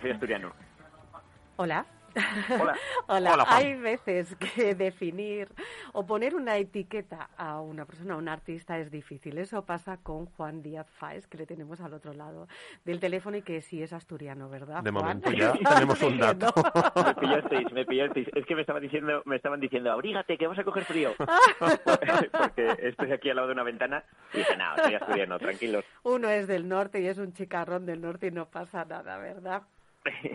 soy asturiano. Hola. Hola. Hola. Hay veces que definir o poner una etiqueta a una persona, a un artista, es difícil. Eso pasa con Juan Díaz Fáez, que le tenemos al otro lado del teléfono y que sí es asturiano, ¿verdad? De Juan? momento ya tenemos un dato. Me pillasteis, me pillasteis. Es que me estaban diciendo, me estaban diciendo, abrígate, que vas a coger frío. Porque estoy aquí al lado de una ventana y dije, no, soy asturiano, tranquilos. Uno es del norte y es un chicarrón del norte y no pasa nada, ¿verdad?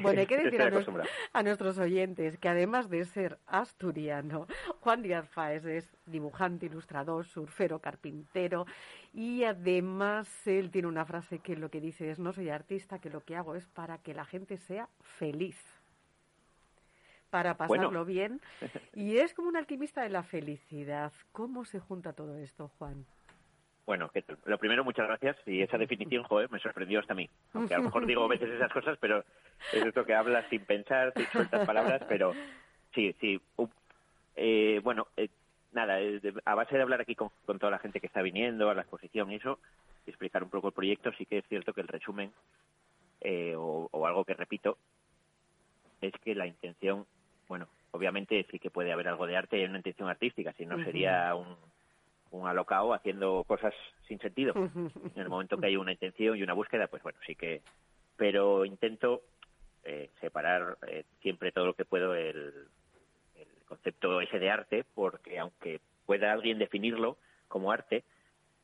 Bueno, hay que decir a, nuestros oyentes que además de ser asturiano, Juan Díaz Fáez es dibujante, ilustrador, surfero, carpintero y además él tiene una frase que lo que dice es no soy artista, que lo que hago es para que la gente sea feliz, para Bueno. pasarlo bien y es como un alquimista de la felicidad. ¿Cómo se junta todo esto, Juan? Bueno, ¿qué tal? lo primero, muchas gracias. Y esa definición, joder, me sorprendió hasta a mí. Aunque a lo mejor digo a veces esas cosas, pero es esto que hablas sin pensar, sin sueltas palabras, pero sí, sí. eh, bueno, eh, nada, eh, a base de hablar aquí con, con toda la gente que está viniendo a la exposición y eso, y explicar un poco el proyecto, sí que es cierto que el resumen, eh, o, o algo que repito, es que la intención, bueno, obviamente sí que puede haber algo de arte y una intención artística, si no sería un, un alocao haciendo cosas sin sentido. En el momento que hay una intención y una búsqueda, pues bueno, sí que... Pero intento eh, separar eh, siempre todo lo que puedo el, el concepto ese de arte, porque aunque pueda alguien definirlo como arte,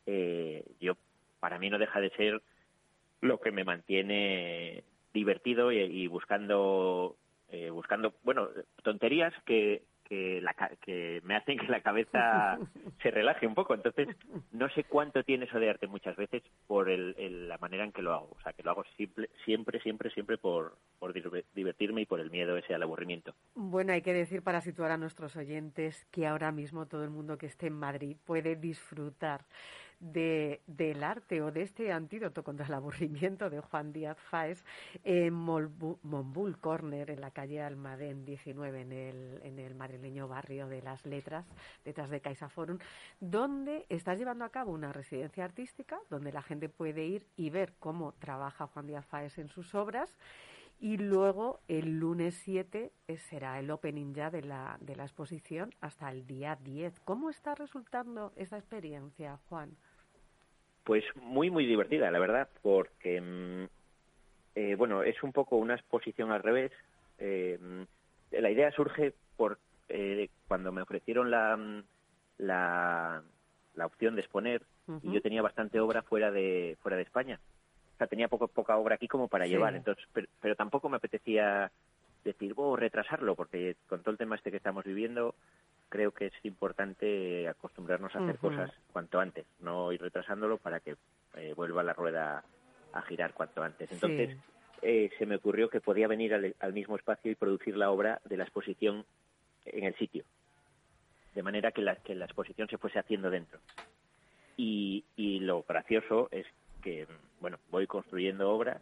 eh, yo para mí no deja de ser lo que me mantiene divertido y, y buscando eh, buscando bueno tonterías que que, la que me hacen que la cabeza se relaje un poco. Entonces no sé cuánto tiene eso de arte muchas veces por el, el- la manera en que lo hago. O sea que lo hago simple, siempre siempre siempre por por divertirme y por el miedo ese al aburrimiento. Bueno, hay que decir para situar a nuestros oyentes que ahora mismo todo el mundo que esté en Madrid puede disfrutar de, del arte o de este antídoto contra el aburrimiento de Juan Díaz Fáez en Monbul Corner, en la calle Almadén 19, en el, en el madrileño barrio de las letras, detrás de CaixaForum, donde estás llevando a cabo una residencia artística, donde la gente puede ir y ver cómo trabaja Juan Díaz Fáez en sus obras. Y luego el lunes 7 eh, será el opening ya de la, de la exposición hasta el día 10. ¿Cómo está resultando esta experiencia, Juan? Pues muy, muy divertida, la verdad, porque, mm, eh, bueno, es un poco una exposición al revés. Eh, mm, la idea surge por eh, cuando me ofrecieron la, mm, la, la opción de exponer y yo tenía bastante obra fuera de, fuera de España. O sea, tenía poco, poca obra aquí como para Sí. llevar, entonces, pero, pero tampoco me apetecía decir, oh, retrasarlo, porque con todo el tema este que estamos viviendo, creo que es importante acostumbrarnos a hacer cosas cuanto antes, no ir retrasándolo para que eh, vuelva la rueda a girar cuanto antes. Entonces, Sí. eh, se me ocurrió que podía venir al, al mismo espacio y producir la obra de la exposición en el sitio, de manera que la, que la exposición se fuese haciendo dentro. Y, y lo gracioso es que, bueno, voy construyendo obra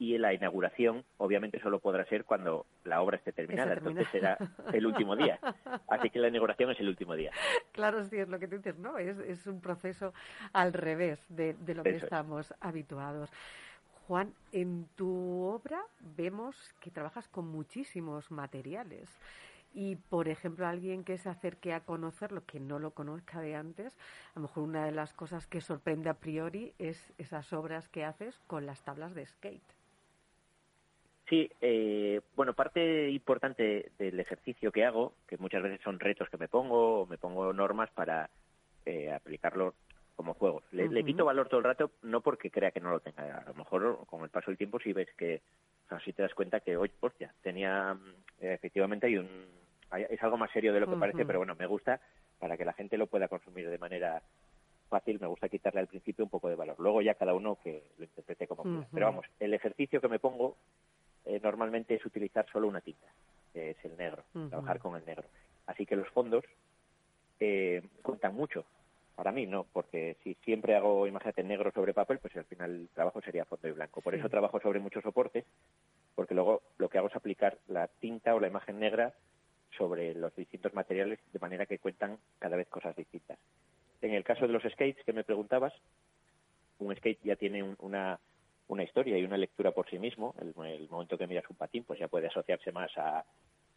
y la inauguración obviamente solo podrá ser cuando la obra esté terminada, entonces será el último día. Así que la inauguración es el último día. Claro, sí, es lo que tú dices, ¿no? Es, es un proceso al revés de, de lo que es. estamos habituados. Juan, en tu obra vemos que trabajas con muchísimos materiales. Y, por ejemplo, alguien que se acerque a conocerlo, que no lo conozca de antes, a lo mejor una de las cosas que sorprende a priori es esas obras que haces con las tablas de skate. Sí, eh, bueno, parte importante del ejercicio que hago, que muchas veces son retos que me pongo, o me pongo normas para eh, aplicarlo como juegos. Le, quito valor todo el rato, no porque crea que no lo tenga. A lo mejor con el paso del tiempo sí ves que, o sea, sí te das cuenta que, oye, hostia, tenía, eh, efectivamente hay un, hay- es algo más serio de lo que parece, pero bueno, me gusta para que la gente lo pueda consumir de manera fácil, me gusta quitarle al principio un poco de valor. Luego ya cada uno que lo interprete como quiera. Pero vamos, el ejercicio que me pongo eh, normalmente es utilizar solo una tinta, que es el negro, trabajar con el negro. Así que los fondos eh, cuentan mucho. Para mí no, porque si siempre hago, imagínate, negro sobre papel, pues al final el trabajo sería fondo y blanco. Por Sí. eso trabajo sobre muchos soportes, porque luego lo que hago es aplicar la tinta o la imagen negra sobre los distintos materiales de manera que cuentan cada vez cosas distintas. En el caso de los skates que me preguntabas, un skate ya tiene una, una historia y una lectura por sí mismo. El, el momento que miras un patín, pues ya puede asociarse más a,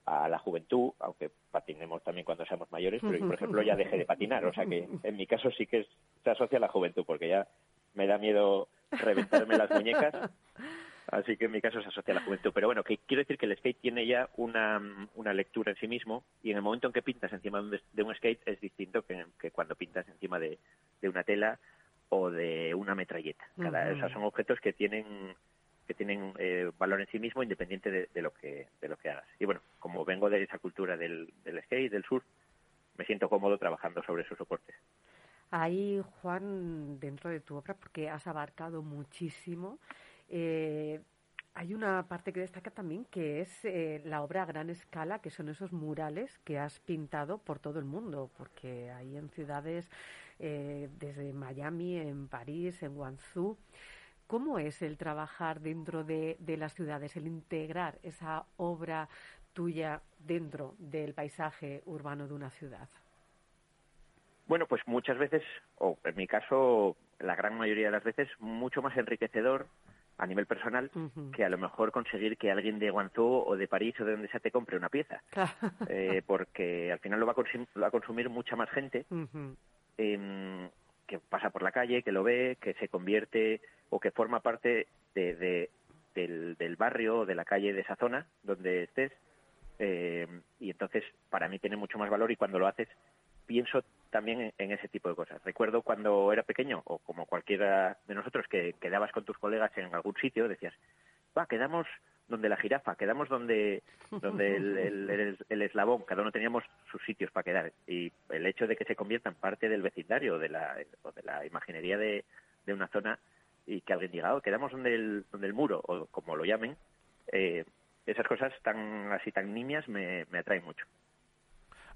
a la juventud, aunque patinemos también cuando seamos mayores, pero yo, por ejemplo, ya dejé de patinar. O sea que en mi caso sí que se asocia a la juventud, porque ya me da miedo reventarme las muñecas. Así que en mi caso se asocia a la juventud. Pero bueno, que quiero decir que el skate tiene ya una, una lectura en sí mismo y en el momento en que pintas encima de un, skate es distinto que, que cuando pintas encima de, de, una tela o de una metralleta. Cada, uh son objetos que tienen que tienen eh, valor en sí mismo independiente de, lo que de lo que hagas. Y bueno, como vengo de esa cultura del, del skate, del surf, me siento cómodo trabajando sobre esos soportes. Ahí, Juan, dentro de tu obra, porque has abarcado muchísimo, eh, hay una parte que destaca también que es eh, la obra a gran escala, que son esos murales que has pintado por todo el mundo, porque hay en ciudades desde Miami, en París, en Guangzú. ¿Cómo es el trabajar dentro de, las ciudades, el integrar esa obra tuya dentro del paisaje urbano de una ciudad? Bueno, pues muchas veces, o en mi caso, la gran mayoría de las veces, mucho más enriquecedor a nivel personal que a lo mejor conseguir que alguien de Guangzhou o de París o de donde sea te compre una pieza. eh, porque al final lo va, a consumir, mucha más gente que pasa por la calle, que lo ve, que se convierte o que forma parte de, del, barrio o de la calle de esa zona donde estés. Eh, y entonces para mí tiene mucho más valor y cuando lo haces pienso también en, ese tipo de cosas. Recuerdo cuando era pequeño o como cualquiera de nosotros que quedabas con tus colegas en algún sitio, decías, va, quedamos donde la jirafa, quedamos donde, donde el, el, eslabón, cada uno teníamos sus sitios para quedar. Y el hecho de que se conviertan parte del vecindario de la, o de la imaginería de, de una zona y que alguien diga, oh, quedamos donde el, donde el muro, o como lo llamen, eh, esas cosas tan así tan niñas me, me atraen mucho.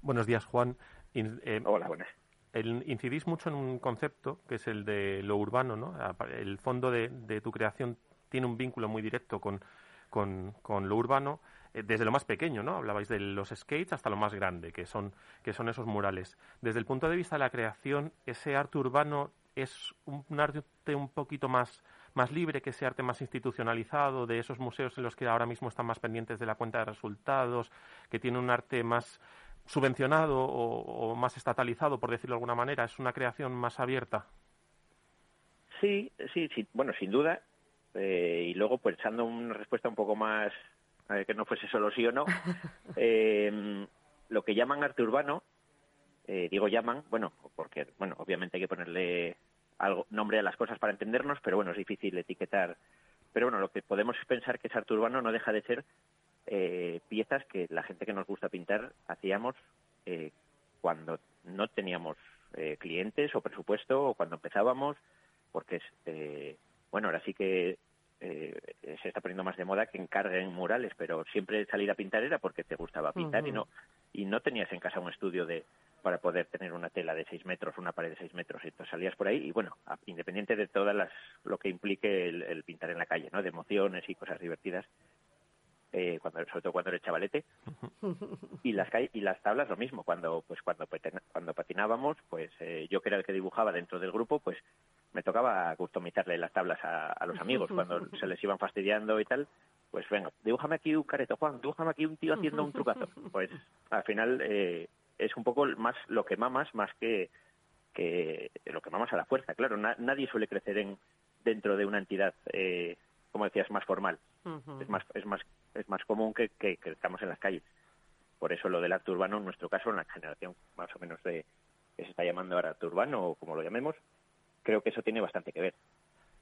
Buenos días, Juan. Eh, Hola, buenas. El, incidís mucho en un concepto que es el de lo urbano, ¿no? El fondo de, de tu creación tiene un vínculo muy directo con, con, con lo urbano eh, desde lo más pequeño, ¿no? Hablabais de los skates hasta lo más grande, que son, que son esos murales. Desde el punto de vista de la creación, ese arte urbano es un arte un poquito más, más libre que ese arte más institucionalizado, de esos museos en los que ahora mismo están más pendientes de la cuenta de resultados, que tiene un arte más subvencionado o, más estatalizado, por decirlo de alguna manera. ¿Es una creación más abierta? Sí, sí, sí. Bueno, sin duda. Eh, y luego, pues, dando una respuesta un poco más, que no fuese solo sí o no, eh, lo que llaman arte urbano, eh, digo llaman, bueno, porque, bueno, obviamente hay que ponerle algo, nombre a las cosas para entendernos, pero bueno, es difícil etiquetar. Pero bueno, lo que podemos pensar que es arte urbano no deja de ser eh, piezas que la gente que nos gusta pintar hacíamos eh, cuando no teníamos eh, clientes o presupuesto o cuando empezábamos, porque es, bueno, ahora sí que eh, se está poniendo más de moda que encarguen murales, pero siempre salir a pintar era porque te gustaba pintar y no y no tenías en casa un estudio de para poder tener una tela de seis metros, una pared de seis metros, y entonces salías por ahí y bueno, independiente de todas las lo que implique el, pintar en la calle, ¿no? De emociones y cosas divertidas, eh, cuando sobre todo cuando eres chavalete. Y las y las tablas lo mismo cuando pues cuando cuando patinábamos pues eh, yo que era el que dibujaba dentro del grupo pues me tocaba customizarle las tablas a, los amigos cuando se les iban fastidiando y tal pues venga dibújame aquí un careto Juan dibújame aquí un tío haciendo un trucazo pues al final eh, es un poco más lo que mamas más que, que lo que mamas a la fuerza. Claro, nadie suele crecer en, dentro de una entidad, eh, como decías, más formal. Es más es más es más común que, que, estamos en las calles. Por eso lo del arte urbano, en nuestro caso, en la generación más o menos de que se está llamando ahora arte urbano o como lo llamemos, creo que eso tiene bastante que ver.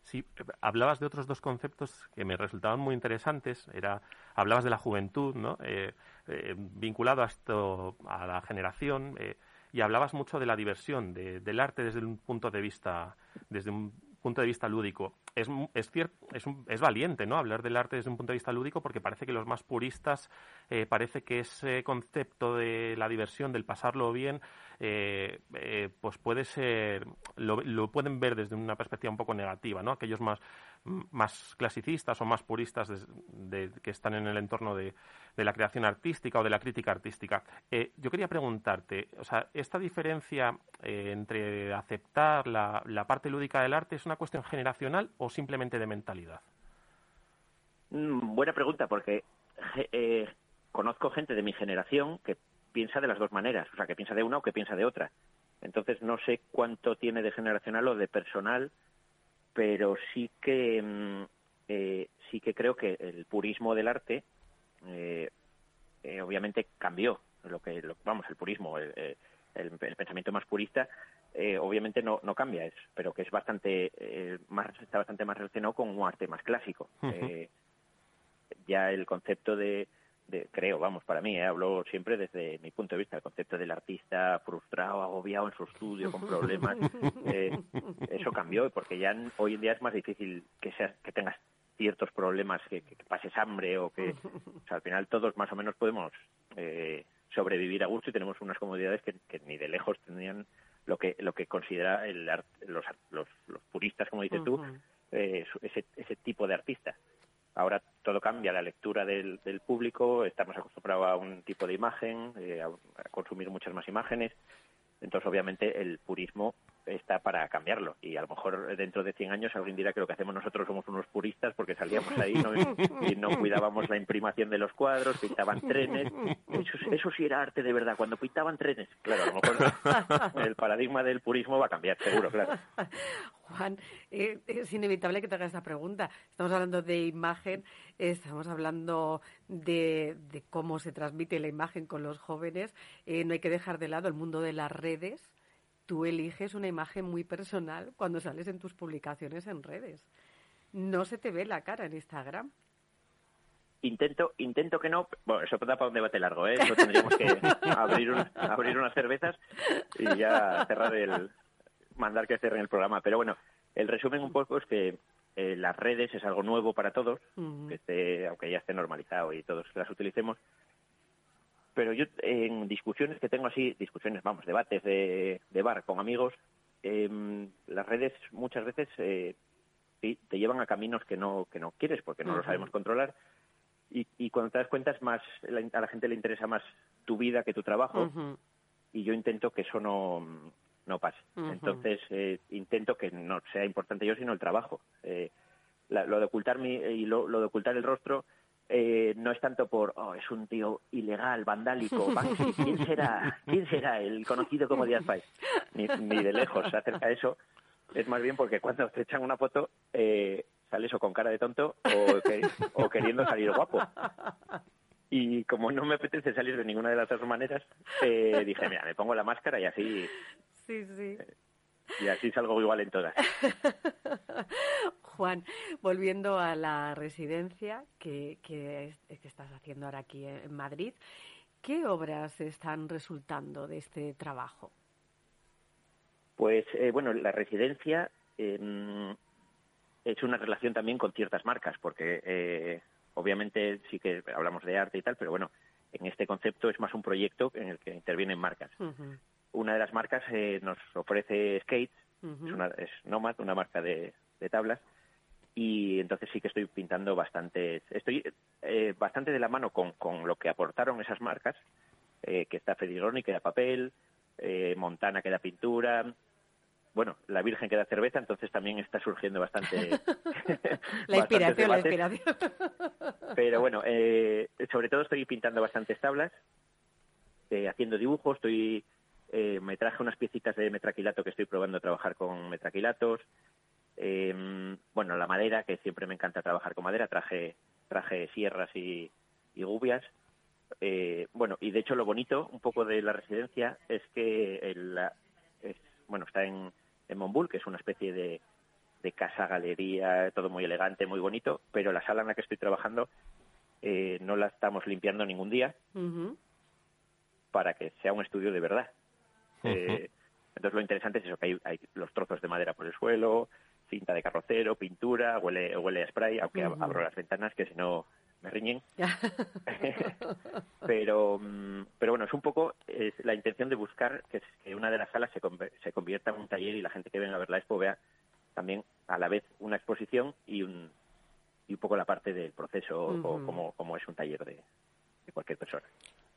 Sí, hablabas de otros dos conceptos que me resultaban muy interesantes. Era, hablabas de la juventud, ¿no? Eh, eh, vinculado a esto, a la generación, eh, y hablabas mucho de la diversión, del arte desde un punto de vista, desde un punto de vista lúdico. Es, es cierto, es, valiente, ¿no? Hablar del arte desde un punto de vista lúdico porque parece que los más puristas, eh, parece que ese concepto de la diversión, del pasarlo bien, eh, eh, pues puede ser, lo, lo, pueden ver desde una perspectiva un poco negativa, ¿no? Aquellos más, más clasicistas o más puristas de, que están en el entorno de, la creación artística o de la crítica artística. Eh, yo quería preguntarte, o sea, esta diferencia eh, entre aceptar la, parte lúdica del arte es una cuestión generacional o simplemente de mentalidad. Mm, buena pregunta, porque eh, conozco gente de mi generación que piensa de las dos maneras, o sea, que piensa de una o que piensa de otra. Entonces no sé cuánto tiene de generacional o de personal, pero sí que mm, eh, sí que creo que el purismo del arte eh, eh, obviamente cambió. Lo que vamos, el purismo, el, pensamiento más purista, obviamente no, no cambia, es, pero que es bastante más está bastante más relacionado con un arte más clásico. ya el concepto de creo, vamos, para mí, ¿eh? hablo siempre desde mi punto de vista, el concepto del artista frustrado, agobiado en su estudio, con problemas, eh, eso cambió, porque ya hoy en día es más difícil que, seas, que tengas ciertos problemas, que, pases hambre o que, al final todos más o menos podemos eh, sobrevivir a gusto y tenemos unas comodidades que, ni de lejos tendrían lo que lo que considera el los, los, puristas, como dices tú, ese, ese tipo de artista. Ahora todo cambia, la lectura del, público, estamos acostumbrados a un tipo de imagen, eh, a, consumir muchas más imágenes, entonces obviamente el purismo está para cambiarlo y a lo mejor dentro de 100 años alguien dirá que lo que hacemos nosotros somos unos puristas porque salíamos ahí y no cuidábamos la imprimación de los cuadros, pintaban trenes, eso, eso sí era arte de verdad, cuando pintaban trenes, claro, a lo mejor el paradigma del purismo va a cambiar, seguro, claro. Juan, eh, es inevitable que te haga esta pregunta. Estamos hablando de imagen, estamos hablando de, cómo se transmite la imagen con los jóvenes. Eh, no hay que dejar de lado el mundo de las redes. Tú eliges una imagen muy personal cuando sales en tus publicaciones en redes. No se te ve la cara en Instagram. Intento, intento que no. Bueno, eso da para un debate largo, ¿eh? Eso tendríamos que abrir, abrir unas cervezas y ya cerrar el, mandar que cierren el programa. Pero bueno, el resumen un poco es que eh, las redes es algo nuevo para todos, que esté, aunque ya esté normalizado y todos las utilicemos. Pero yo en discusiones que tengo así, discusiones, vamos, debates de, bar con amigos, em, las redes muchas veces eh, te llevan a caminos que no, que no quieres porque no lo sabemos controlar. Y, y, cuando te das cuenta es más, a la gente le interesa más tu vida que tu trabajo. Y yo intento que eso no, no pase. Entonces, eh, intento que no sea importante yo, sino el trabajo. Eh, lo de ocultar mi, y lo, de ocultar el rostro eh, no es tanto por, oh, es un tío ilegal, vandálico, ¿quién será? ¿Quién será el conocido como Díaz Pais? Ni, ni de lejos acerca de eso. Es más bien porque cuando te echan una foto, eh, sales o con cara de tonto o, o queriendo salir guapo. Y como no me apetece salir de ninguna de las dos maneras, eh, dije, mira, me pongo la máscara y así Sí, sí. Y así salgo igual en todas. Juan, volviendo a la residencia que, que, estás haciendo ahora aquí en Madrid, ¿qué obras están resultando de este trabajo? Pues eh, bueno, la residencia eh, es una relación también con ciertas marcas, porque eh, obviamente sí que hablamos de arte y tal, pero bueno, en este concepto es más un proyecto en el que intervienen marcas una de las marcas eh, nos ofrece skates, es, una, es Nomad, una marca de, tablas, y entonces sí que estoy pintando bastante, estoy eh, bastante de la mano con, con lo que aportaron esas marcas, eh, que está Fedironi, que da papel, Montana, que da pintura, bueno, la Virgen que da cerveza, entonces también está surgiendo bastante. la inspiración, la inspiración. Pero bueno, sobre todo estoy pintando bastantes tablas, haciendo dibujos, estoy eh, me traje unas piecitas de metraquilato que estoy probando a trabajar con metraquilatos. Eh, bueno, la madera, que siempre me encanta trabajar con madera, traje, traje sierras y, gubias. Eh, bueno, y de hecho lo bonito un poco de la residencia es que el, es, bueno, está en, en Monbul, que es una especie de, de casa, galería, todo muy elegante, muy bonito, pero la sala en la que estoy trabajando eh, no la estamos limpiando ningún día para que sea un estudio de verdad. Eh, entonces lo interesante es eso, que hay, los trozos de madera por el suelo, cinta de carrocero, pintura, huele, huele a spray, aunque abro las ventanas que si no me riñen. pero, mm, pero bueno, es un poco es la intención de buscar que, una de las salas se, se convierta en un taller y la gente que venga a ver la expo vea también a la vez una exposición y un, y un poco la parte del proceso o como, como es un taller de, de cualquier persona.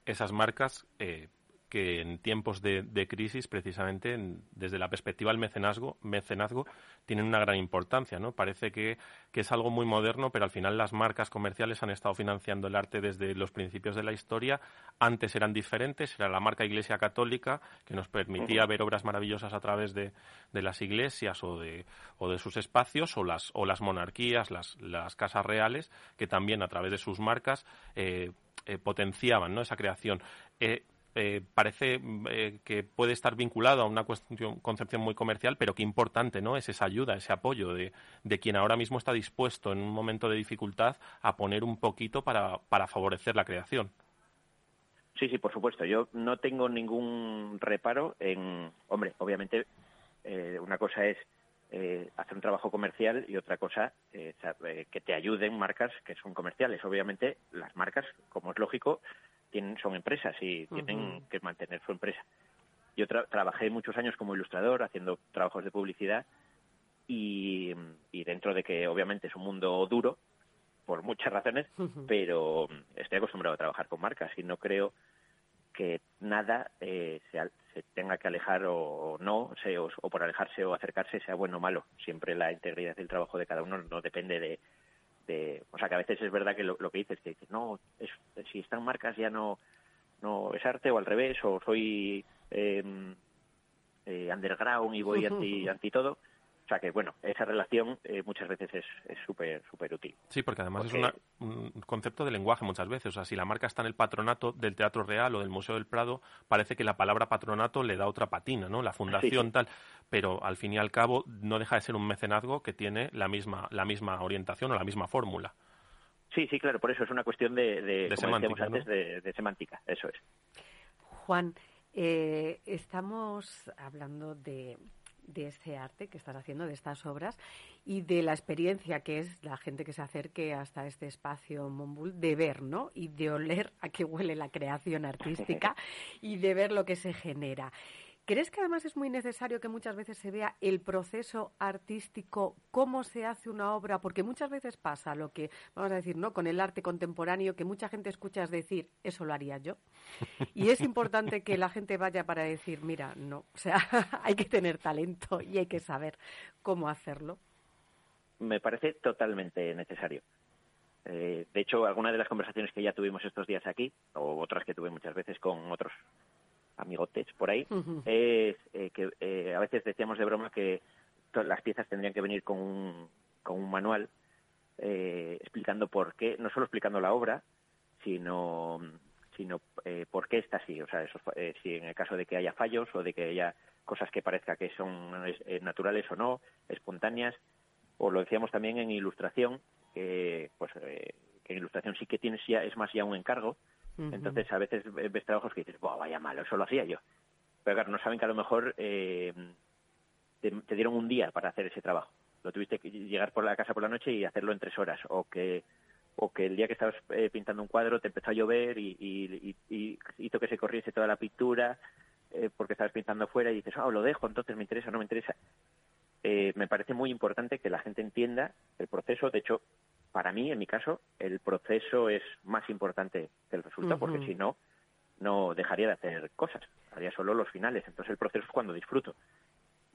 Esas marcas eh, que en tiempos de, crisis, precisamente, desde la perspectiva del mecenazgo, mecenazgo, tienen una gran importancia, ¿no? Parece que, es algo muy moderno, pero al final las marcas comerciales han estado financiando el arte desde los principios de la historia. Antes eran diferentes, era la marca Iglesia Católica, que nos permitía ver obras maravillosas a través de, las iglesias o de, o de sus espacios, o las, o las monarquías, las, las casas reales, que también a través de sus marcas eh, eh, potenciaban ¿no? esa creación. Eh, eh, parece eh, que puede estar vinculado a una cuestión, concepción muy comercial, pero qué importante ¿no? es esa ayuda, ese apoyo de, quien ahora mismo está dispuesto en un momento de dificultad a poner un poquito para, para favorecer la creación. Sí, sí, por supuesto. Yo no tengo ningún reparo en, hombre, obviamente eh, una cosa es hacer un trabajo comercial y otra cosa que te ayuden marcas que son comerciales. Obviamente las marcas, como es lógico, tienen, son empresas y tienen que mantener su empresa. Yo trabajé muchos años como ilustrador haciendo trabajos de publicidad y, dentro de que obviamente es un mundo duro por muchas razones, pero estoy acostumbrado a trabajar con marcas y no creo que nada eh, se, tenga que alejar o, no, o, por alejarse o acercarse sea bueno o malo. Siempre la integridad del trabajo de cada uno no depende de, o sea que a veces es verdad que lo, que dices que dices no es, si están marcas ya no no es arte o al revés o soy em, eh, underground y voy anti anti todo o sea que, bueno, esa relación eh, muchas veces es súper súper útil. Sí, porque además es un concepto de lenguaje muchas veces. O sea, si la marca está en el patronato del Teatro Real o del Museo del Prado, parece que la palabra patronato le da otra patina, ¿no? La fundación tal. Pero al fin y al cabo no deja de ser un mecenazgo que tiene la misma, la misma orientación o la misma fórmula. Sí, sí, claro, por eso es una cuestión de, de, semántica, antes, de, semántica, eso es. Juan, eh, estamos hablando de, de ese arte que estás haciendo, de estas obras y de la experiencia que es la gente que se acerque hasta este espacio Monbul, de ver, ¿no? Y de oler a qué huele la creación artística y de ver lo que se genera. ¿Crees que además es muy necesario que muchas veces se vea el proceso artístico, cómo se hace una obra? Porque muchas veces pasa lo que, vamos a decir, ¿no? Con el arte contemporáneo, que mucha gente escucha decir, eso lo haría yo. Y es importante que la gente vaya para decir, mira, no, o sea, hay que tener talento y hay que saber cómo hacerlo. Me parece totalmente necesario. Eh, de hecho, algunas de las conversaciones que ya tuvimos estos días aquí, o otras que tuve muchas veces con otros amigotes por ahí, es eh, que eh, a veces decíamos de broma que las piezas tendrían que venir con un, con un manual eh, explicando por qué, no solo explicando la obra, sino sino por qué está así, o sea, eso, si en el caso de que haya fallos o de que haya cosas que parezca que son naturales o no, espontáneas, o lo decíamos también en ilustración, que pues que en ilustración sí que tienes ya, es más ya un encargo, entonces, a veces ves trabajos que dices, vaya malo, eso lo hacía yo. Pero claro, no saben que a lo mejor eh, te, dieron un día para hacer ese trabajo. Lo tuviste que llegar por la casa por la noche y hacerlo en tres horas. O que o que el día que estabas eh, pintando un cuadro te empezó a llover y, hizo que se corriese toda la pintura eh, porque estabas pintando fuera y dices, ah, lo dejo, entonces me interesa no me interesa. me parece muy importante que la gente entienda el proceso. De hecho, para mí, en mi caso, el proceso es más importante que el resultado, porque si no, no dejaría de hacer cosas, haría solo los finales. Entonces el proceso es cuando disfruto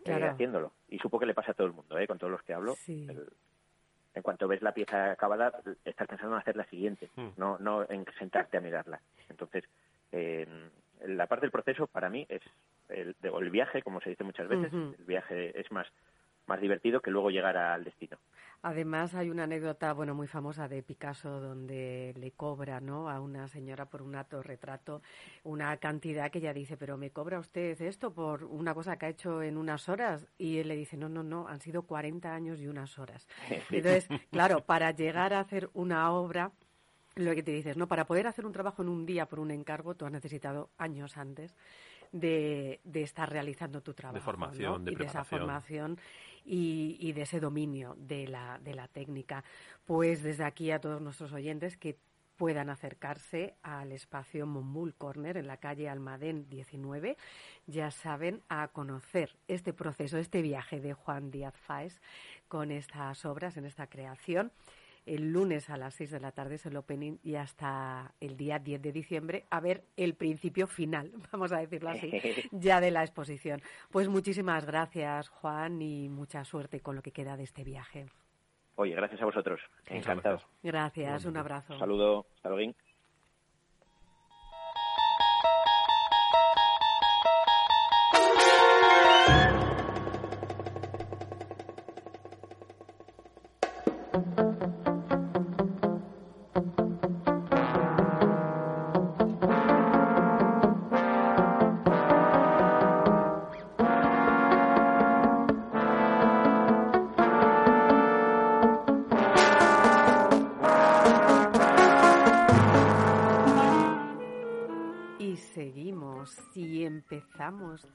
eh, haciéndolo. Y supongo que le pasa a todo el mundo, ¿eh? con todos los que hablo. en cuanto ves la pieza acabada, estás pensando en hacer la siguiente, hmm. no, no en sentarte a mirarla. Entonces, la parte del proceso para mí es el, el viaje, como se dice muchas veces, el viaje es más más divertido que luego llegar al destino. Además, hay una anécdota, bueno, muy famosa de Picasso donde le cobra, ¿no? A una señora por un autorretrato una cantidad que ella dice, pero ¿me cobra usted esto por una cosa que ha hecho en unas horas? Y él le dice, no, no, no, han sido 40 años y unas horas. Entonces, claro, para llegar a hacer una obra, lo que te dices, ¿no? Para poder hacer un trabajo en un día por un encargo, tú has necesitado años antes de, estar realizando tu trabajo. De formación, de y de esa formación y, de ese dominio de la, de la técnica. Pues desde aquí a todos nuestros oyentes que puedan acercarse al espacio Montbull Corner en la calle Almadén 19, ya saben, a conocer este proceso, este viaje de Juan Díaz Fáez con estas obras, en esta creación. El lunes a las 6 de la tarde es el opening y hasta el día 10 de diciembre a ver el principio final, vamos a decirlo así, ya de la exposición. Pues muchísimas gracias, Juan, y mucha suerte con lo que queda de este viaje. Oye, gracias a vosotros. Encantado. Gracias, un abrazo. saludo. Hasta luego.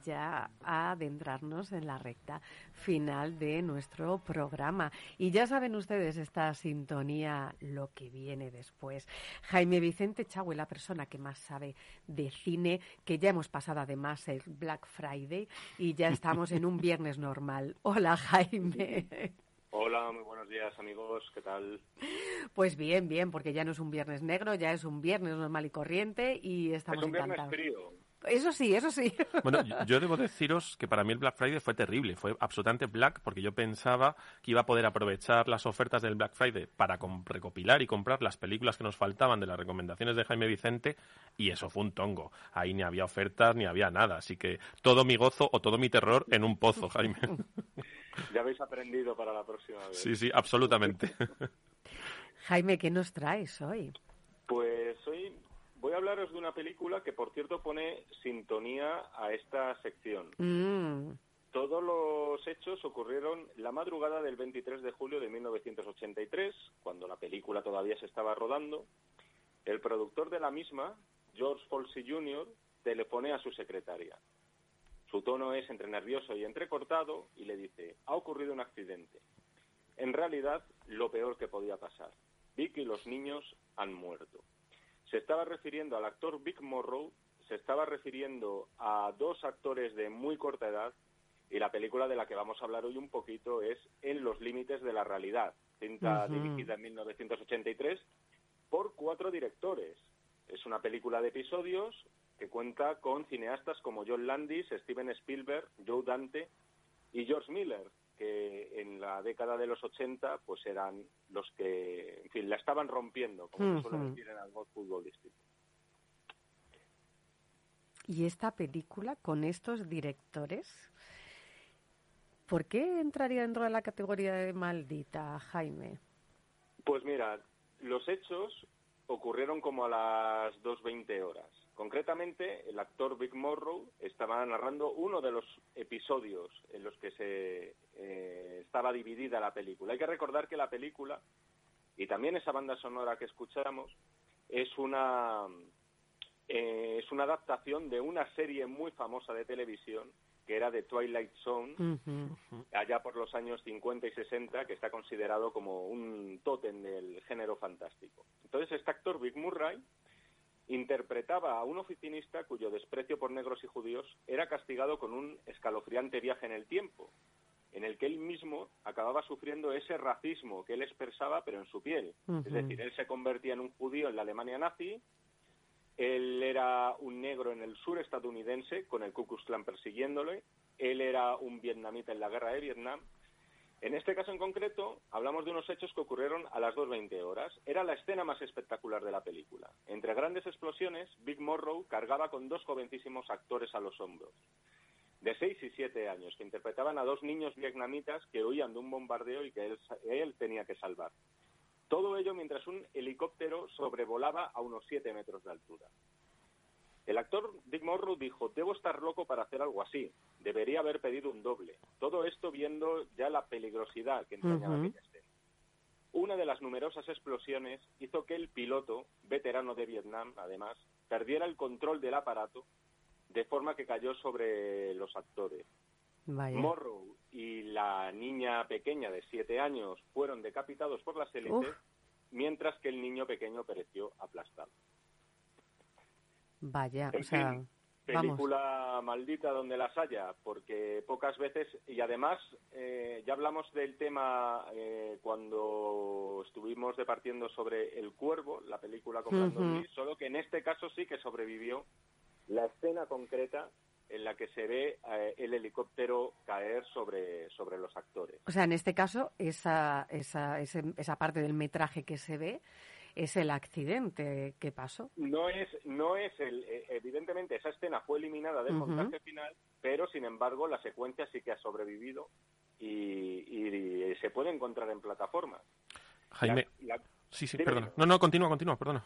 Ya a adentrarnos en la recta final de nuestro programa. Y ya saben ustedes esta sintonía, lo que viene después. Jaime Vicente Chagüe, la persona que más sabe de cine, que ya hemos pasado además el Black Friday y ya estamos en un viernes normal. Hola Jaime. Hola, muy buenos días amigos, ¿qué tal? Pues bien, bien, porque ya no es un viernes negro, ya es un viernes normal y corriente y estamos es un encantados. Viernes frío. Eso sí, eso sí. Bueno, yo debo deciros que para mí el Black Friday fue terrible, fue absolutamente black porque yo pensaba que iba a poder aprovechar las ofertas del Black Friday para recopilar y comprar las películas que nos faltaban de las recomendaciones de Jaime Vicente y eso fue un tongo. Ahí ni había ofertas ni había nada, así que todo mi gozo o todo mi terror en un pozo, Jaime. Ya habéis aprendido para la próxima vez. Sí, sí, absolutamente. Jaime, ¿qué nos traes hoy? Pues hoy voy a hablaros de una película que, por cierto, pone sintonía a esta sección. Mm. Todos los hechos ocurrieron la madrugada del 23 de julio de 1983, cuando la película todavía se estaba rodando. El productor de la misma, George Folsey Jr., telefonea a su secretaria. Su tono es entre nervioso y entrecortado y le dice, ha ocurrido un accidente. En realidad, lo peor que podía pasar. Vic y los niños han muerto. Se estaba refiriendo al actor Vic Morrow, se estaba refiriendo a dos actores de muy corta edad y la película de la que vamos a hablar hoy un poquito es En los límites de la realidad, cinta dirigida en 1983 por cuatro directores. Es una película de episodios que cuenta con cineastas como John Landis, Steven Spielberg, Joe Dante y George Miller, que en la década de los 80 pues eran los que, en fin, la estaban rompiendo, como se suele decir en algo futbolístico. Y esta película con estos directores, ¿por qué entraría dentro de la categoría de maldita, Jaime? Pues mira, los hechos ocurrieron como a las 2.20 horas. Concretamente, el actor Vic Morrow estaba narrando uno de los episodios en los que se eh, estaba dividida la película. Hay que recordar que la película, y también esa banda sonora que escuchamos, es una, eh, es una adaptación de una serie muy famosa de televisión que era de Twilight Zone, allá por los años 50 y 60, que está considerado como un tótem del género fantástico. Entonces, este actor, Vic Murray, interpretaba a un oficinista cuyo desprecio por negros y judíos era castigado con un escalofriante viaje en el tiempo, en el que él mismo acababa sufriendo ese racismo que él expresaba pero en su piel. Es decir, él se convertía en un judío en la Alemania nazi, él era un negro en el sur estadounidense con el Ku Klux Klan persiguiéndole, él era un vietnamita en la guerra de Vietnam en este caso en concreto, hablamos de unos hechos que ocurrieron a las 2.20 horas. Era la escena más espectacular de la película. Entre grandes explosiones, Big Morrow cargaba con dos jovencísimos actores a los hombros, de 6 y 7 años, que interpretaban a dos niños vietnamitas que huían de un bombardeo y que él, tenía que salvar. Todo ello mientras un helicóptero sobrevolaba a unos 7 metros de altura. El actor Dick Morrow dijo, debo estar loco para hacer algo así, debería haber pedido un doble. Todo esto viendo ya la peligrosidad que entrañaba aquella escena. Una de las numerosas explosiones hizo que el piloto, veterano de Vietnam además, perdiera el control del aparato de forma que cayó sobre los actores. Morrow y la niña pequeña de siete años fueron decapitados por las élites mientras que el niño pequeño pereció aplastado. Vaya, o sea, película maldita donde las haya, porque pocas veces, y además eh, ya hablamos del tema eh, cuando estuvimos departiendo sobre El Cuervo, la película con Brandon solo que en este caso sí que sobrevivió la escena concreta en la que se ve eh, el helicóptero caer sobre, sobre los actores. O sea, en este caso, esa, esa, esa parte del metraje que se ve es el accidente que pasó. No es, no es el, eh, evidentemente esa escena fue eliminada del montaje final, pero sin embargo la secuencia sí que ha sobrevivido y, se puede encontrar en plataformas. Jaime, sí, sí, perdona. No, no, continúa, continúa, perdona.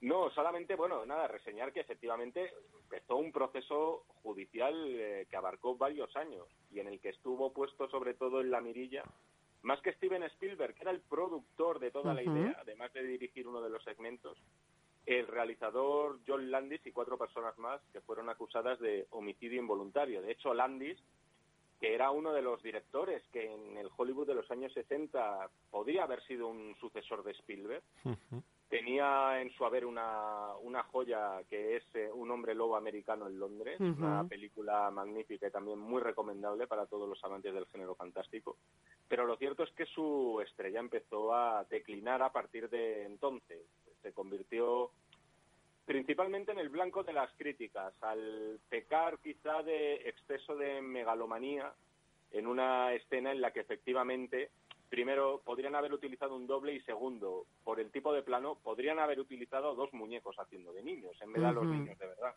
No, solamente, bueno, nada, reseñar que efectivamente empezó un proceso judicial eh, que abarcó varios años y en el que estuvo puesto sobre todo en la mirilla más que Steven Spielberg, que era el productor de toda la idea, dirigir uno de los segmentos, el realizador John Landis y cuatro personas más que fueron acusadas de homicidio involuntario. De hecho, Landis, que era uno de los directores que en el Hollywood de los años 60 podría haber sido un sucesor de Spielberg, tenía en su haber una, una joya que es eh, Un hombre lobo americano en Londres, una película magnífica y también muy recomendable para todos los amantes del género fantástico. Pero lo cierto es que su estrella empezó a declinar a partir de entonces. Se convirtió principalmente en el blanco de las críticas, al pecar quizá de exceso de megalomanía en una escena en la que efectivamente primero, podrían haber utilizado un doble y segundo, por el tipo de plano, podrían haber utilizado dos muñecos haciendo de niños, en vez de los niños de verdad.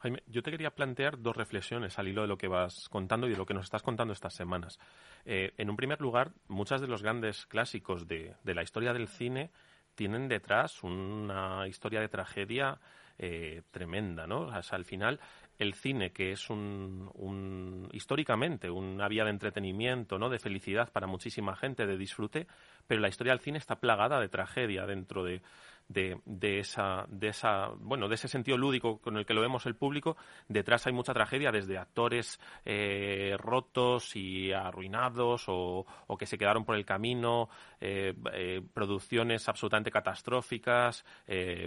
Jaime, yo te quería plantear dos reflexiones al hilo de lo que vas contando y de lo que nos estás contando estas semanas. Eh, en un primer lugar, muchos de los grandes clásicos de, la historia del cine tienen detrás una historia de tragedia eh, tremenda, ¿no? O sea, al final el cine, que es un, históricamente una vía de entretenimiento, ¿no? de felicidad para muchísima gente, de disfrute, pero la historia del cine está plagada de tragedia dentro de, de, de, esa, de esa, bueno, de ese sentido lúdico con el que lo vemos el público, detrás hay mucha tragedia, desde actores eh, rotos y arruinados o, que se quedaron por el camino, eh, eh, producciones absolutamente catastróficas,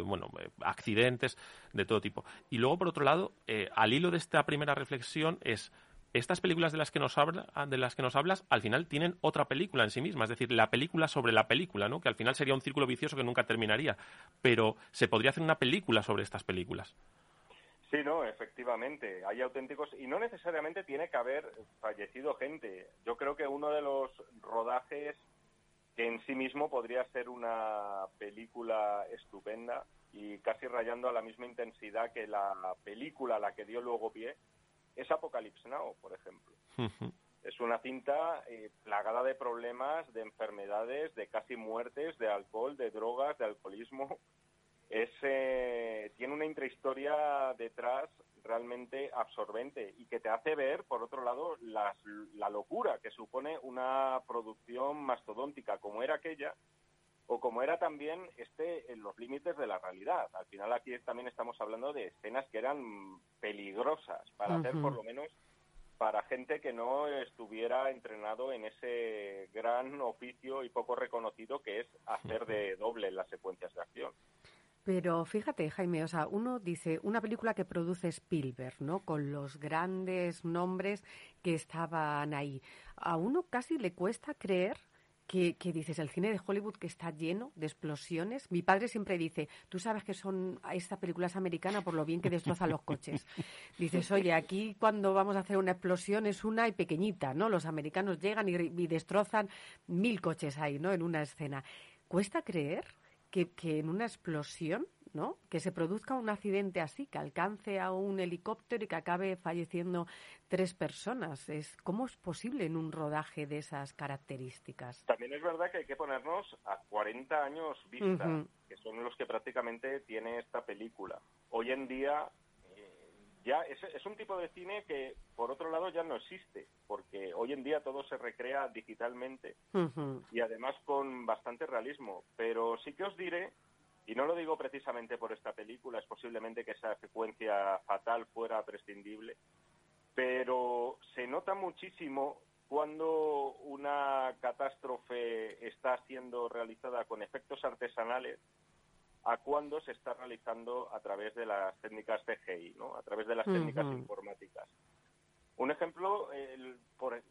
bueno, accidentes de todo tipo. Y luego, por otro lado, al hilo de esta primera reflexión es estas películas de las que nos habla, de las que nos hablas al final tienen otra película en sí misma, es decir, la película sobre la película, ¿no? Que al final sería un círculo vicioso que nunca terminaría, pero se podría hacer una película sobre estas películas. Sí, no, efectivamente, hay auténticos y no necesariamente tiene que haber fallecido gente. Yo creo que uno de los rodajes que en sí mismo podría ser una película estupenda y casi rayando a la misma intensidad que la película a la que dio luego pie es Apocalypse Now, por ejemplo. Es una cinta eh, plagada de problemas, de enfermedades, de casi muertes, de alcohol, de drogas, de alcoholismo. Es, eh, tiene una intrahistoria detrás realmente absorbente y que te hace ver, por otro lado, la locura que supone una producción mastodóntica como era aquella o como era también este en los límites de la realidad. Al final aquí también estamos hablando de escenas que eran peligrosas para hacer por lo menos para gente que no estuviera entrenado en ese gran oficio y poco reconocido que es hacer de doble en las secuencias de acción. Pero fíjate, Jaime, o sea, uno dice una película que produce Spielberg, ¿no? Con los grandes nombres que estaban ahí. A uno casi le cuesta creer que, dices, el cine de Hollywood que está lleno de explosiones. Mi padre siempre dice, tú sabes que son esta película es americana por lo bien que destroza los coches. Dices, oye, aquí cuando vamos a hacer una explosión es una y pequeñita, ¿no? Los americanos llegan y, y destrozan mil coches ahí, ¿no? En una escena. Cuesta creer que, que en una explosión ¿no? Que se produzca un accidente así, que alcance a un helicóptero y que acabe falleciendo tres personas. Es, ¿Cómo es posible en un rodaje de esas características? También es verdad que hay que ponernos a 40 años vista, que son los que prácticamente tiene esta película. Hoy en día eh, ya es, es, un tipo de cine que, por otro lado, ya no existe, porque hoy en día todo se recrea digitalmente y además con bastante realismo. Pero sí que os diré y no lo digo precisamente por esta película, es posiblemente que esa secuencia fatal fuera prescindible, pero se nota muchísimo cuando una catástrofe está siendo realizada con efectos artesanales a cuando se está realizando a través de las técnicas CGI, ¿no? a través de las técnicas informáticas. Un ejemplo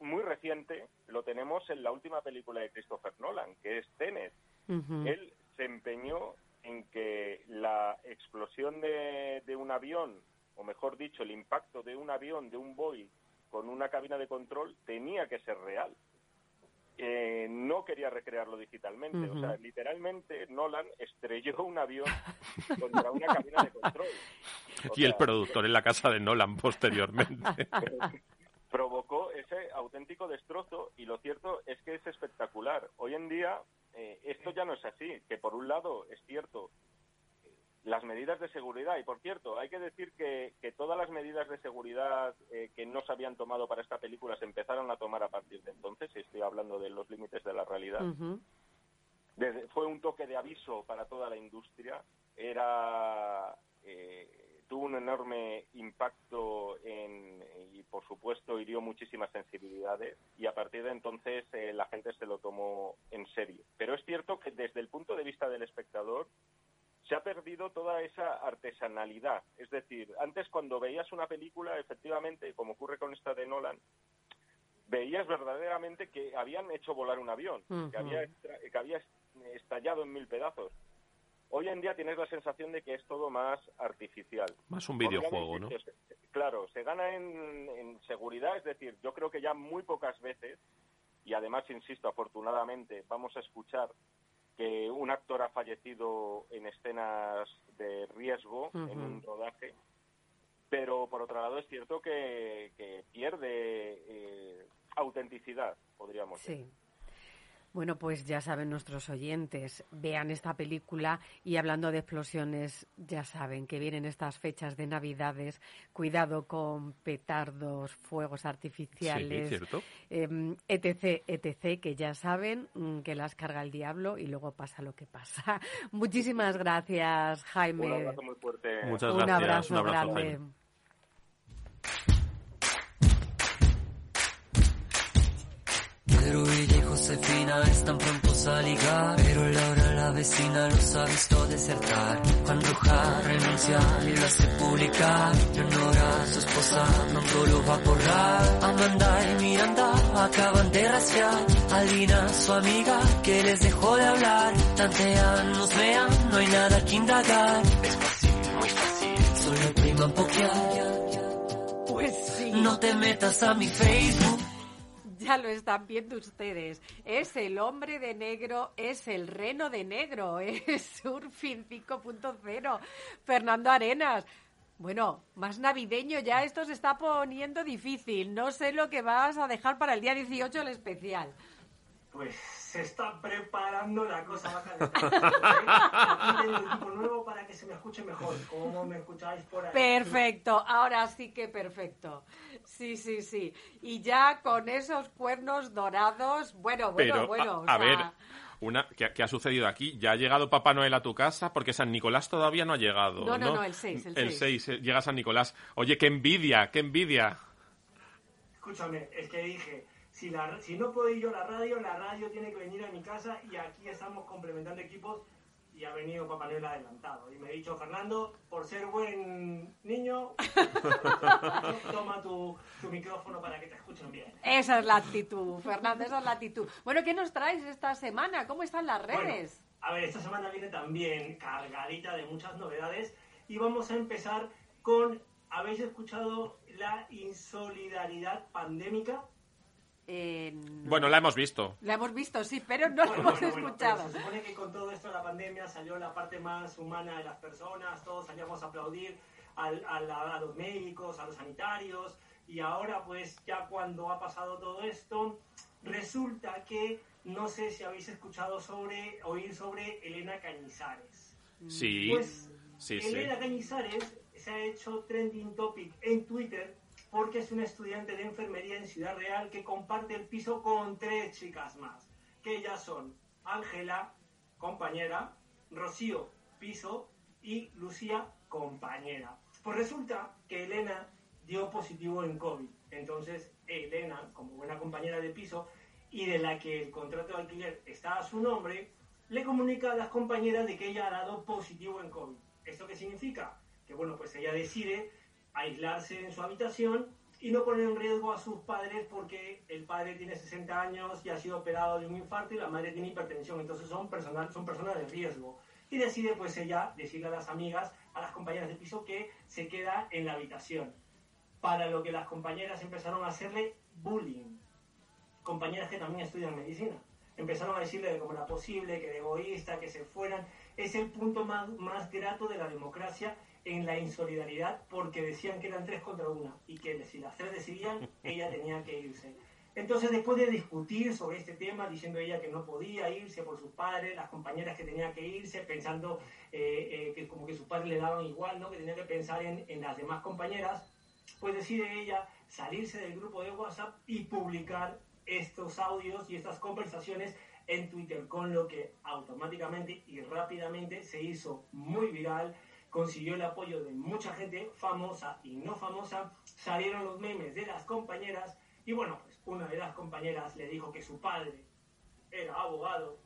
muy reciente lo tenemos en la última película de Christopher Nolan, que es Tenet. Él se empeñó en que la explosión de, de, un avión, o mejor dicho, el impacto de un avión, de un Boeing, con una cabina de control, tenía que ser real. Eh, no quería recrearlo digitalmente. O sea, literalmente Nolan estrelló un avión contra una cabina de control. y el productor en la casa de Nolan posteriormente. provocó ese auténtico destrozo y lo cierto es que es espectacular. Hoy en día eh, esto ya no es así, que por un lado es cierto las medidas de seguridad. Y por cierto, hay que decir que, todas las medidas de seguridad eh, que no se habían tomado para esta película se empezaron a tomar a partir de entonces. Estoy hablando de los límites de la realidad. fue un toque de aviso para toda la industria. Era eh, tuvo un enorme impacto en, y, por supuesto, hirió muchísimas sensibilidades. Y a partir de entonces eh, la gente se lo tomó en serio. Pero es cierto que desde el punto de vista del espectador se ha perdido toda esa artesanalidad. Es decir, antes cuando veías una película, efectivamente, como ocurre con esta de Nolan, veías verdaderamente que habían hecho volar un avión, que, había, que había estallado en mil pedazos. Hoy en día tienes la sensación de que es todo más artificial. Más un videojuego, ¿no? Claro, se gana en, en seguridad, es decir, yo creo que ya muy pocas veces, y además, insisto, afortunadamente, vamos a escuchar que un actor ha fallecido en escenas de riesgo en un rodaje, pero por otro lado es cierto que, pierde eh, autenticidad, podríamos decir. Bueno, pues ya saben nuestros oyentes, vean esta película y hablando de explosiones, ya saben que vienen estas fechas de Navidades, cuidado con petardos, fuegos artificiales, em, etc., etc., que ya saben mm, que las carga el diablo y luego pasa lo que pasa. Muchísimas gracias, Jaime. Un abrazo muy fuerte. Muchas gracias. Un abrazo, grande. Josefina están prontos a ligar Pero Laura la vecina los ha visto desertar Juan Roja renuncia y lo hace publicar. Leonora, su esposa, pronto lo va a borrar Amanda y Miranda acaban de rastrear. Alina, su amiga, que les dejó de hablar. Tantean, nos vean, no hay nada que indagar. Es fácil, muy fácil, solo priman pokear Pues sí. No te metas a mi Facebook lo están viendo ustedes. Es el hombre de negro, es el reno de negro, es Surfing 5.0. Fernando Arenas. Bueno, más navideño ya esto se está poniendo difícil. No sé lo que vas a dejar para el día 18 el especial. Pues se está preparando la cosa Aquí tengo equipo nuevo para que se me escuche mejor, como me escucháis por ahí. Perfecto, ahora sí que perfecto. Sí, sí, sí. Y ya con esos cuernos dorados, bueno, bueno, bueno. A, ver, una, ¿qué, ha sucedido aquí? ¿Ya ha llegado Papá Noel a tu casa? Porque San Nicolás todavía no ha llegado. No, no, no, el 6. El, el 6. Eh, llega San Nicolás. Oye, qué envidia, qué envidia. Escúchame, es que dije, si, la, si no puedo ir yo a la radio, la radio tiene que venir a mi casa y aquí estamos complementando equipos y ha venido Papá Noel adelantado. Y me ha dicho, Fernando, por ser buen niño, toma tu, micrófono para que te escuchen bien. Esa es la actitud, Fernando, esa es la actitud. Bueno, ¿qué nos traes esta semana? ¿Cómo están las redes? a ver, esta semana viene también cargadita de muchas novedades y vamos a empezar con, ¿habéis escuchado la insolidaridad pandémica? Bueno, la hemos visto. La hemos visto, sí, pero no la hemos escuchado. se supone que con todo esto de la pandemia salió la parte más humana de las personas, todos salíamos a aplaudir al, a los médicos, a los sanitarios, y ahora pues ya cuando ha pasado todo esto, resulta que no sé si habéis escuchado sobre, oír sobre Elena Cañizares. Sí, pues, sí, Elena Cañizares se ha hecho trending topic en Twitter porque es una estudiante de enfermería en Ciudad Real que comparte el piso con tres chicas más, que ellas son Ángela, compañera, Rocío, piso, y Lucía, compañera. Pues resulta que Elena dio positivo en COVID. Entonces, Elena, como buena compañera de piso y de la que el contrato de alquiler está a su nombre, le comunica a las compañeras de que ella ha dado positivo en COVID. ¿Esto qué significa? Que bueno, pues ella decide aislarse en su habitación y no poner en riesgo a sus padres porque el padre tiene 60 años y ha sido operado de un infarto y la madre tiene hipertensión, entonces son, personal, son personas de riesgo. Y decide pues ella decirle a las amigas, a las compañeras de piso que se queda en la habitación. Para lo que las compañeras empezaron a hacerle bullying. Compañeras que también estudian medicina. Empezaron a decirle de cómo era posible, que de egoísta, que se fueran. Es el punto más, más grato de la democracia en la insolidaridad porque decían que eran tres contra una y que si las tres decidían, ella tenía que irse. Entonces, después de discutir sobre este tema, diciendo ella que no podía irse por sus padres, las compañeras que tenía que irse, pensando eh, eh, que como que sus padres le daban igual, ¿no? que tenía que pensar en, en las demás compañeras, pues decide ella salirse del grupo de WhatsApp y publicar estos audios y estas conversaciones en Twitter, con lo que automáticamente y rápidamente se hizo muy viral consiguió el apoyo de mucha gente famosa y no famosa, salieron los memes de las compañeras y bueno, pues una de las compañeras le dijo que su padre era abogado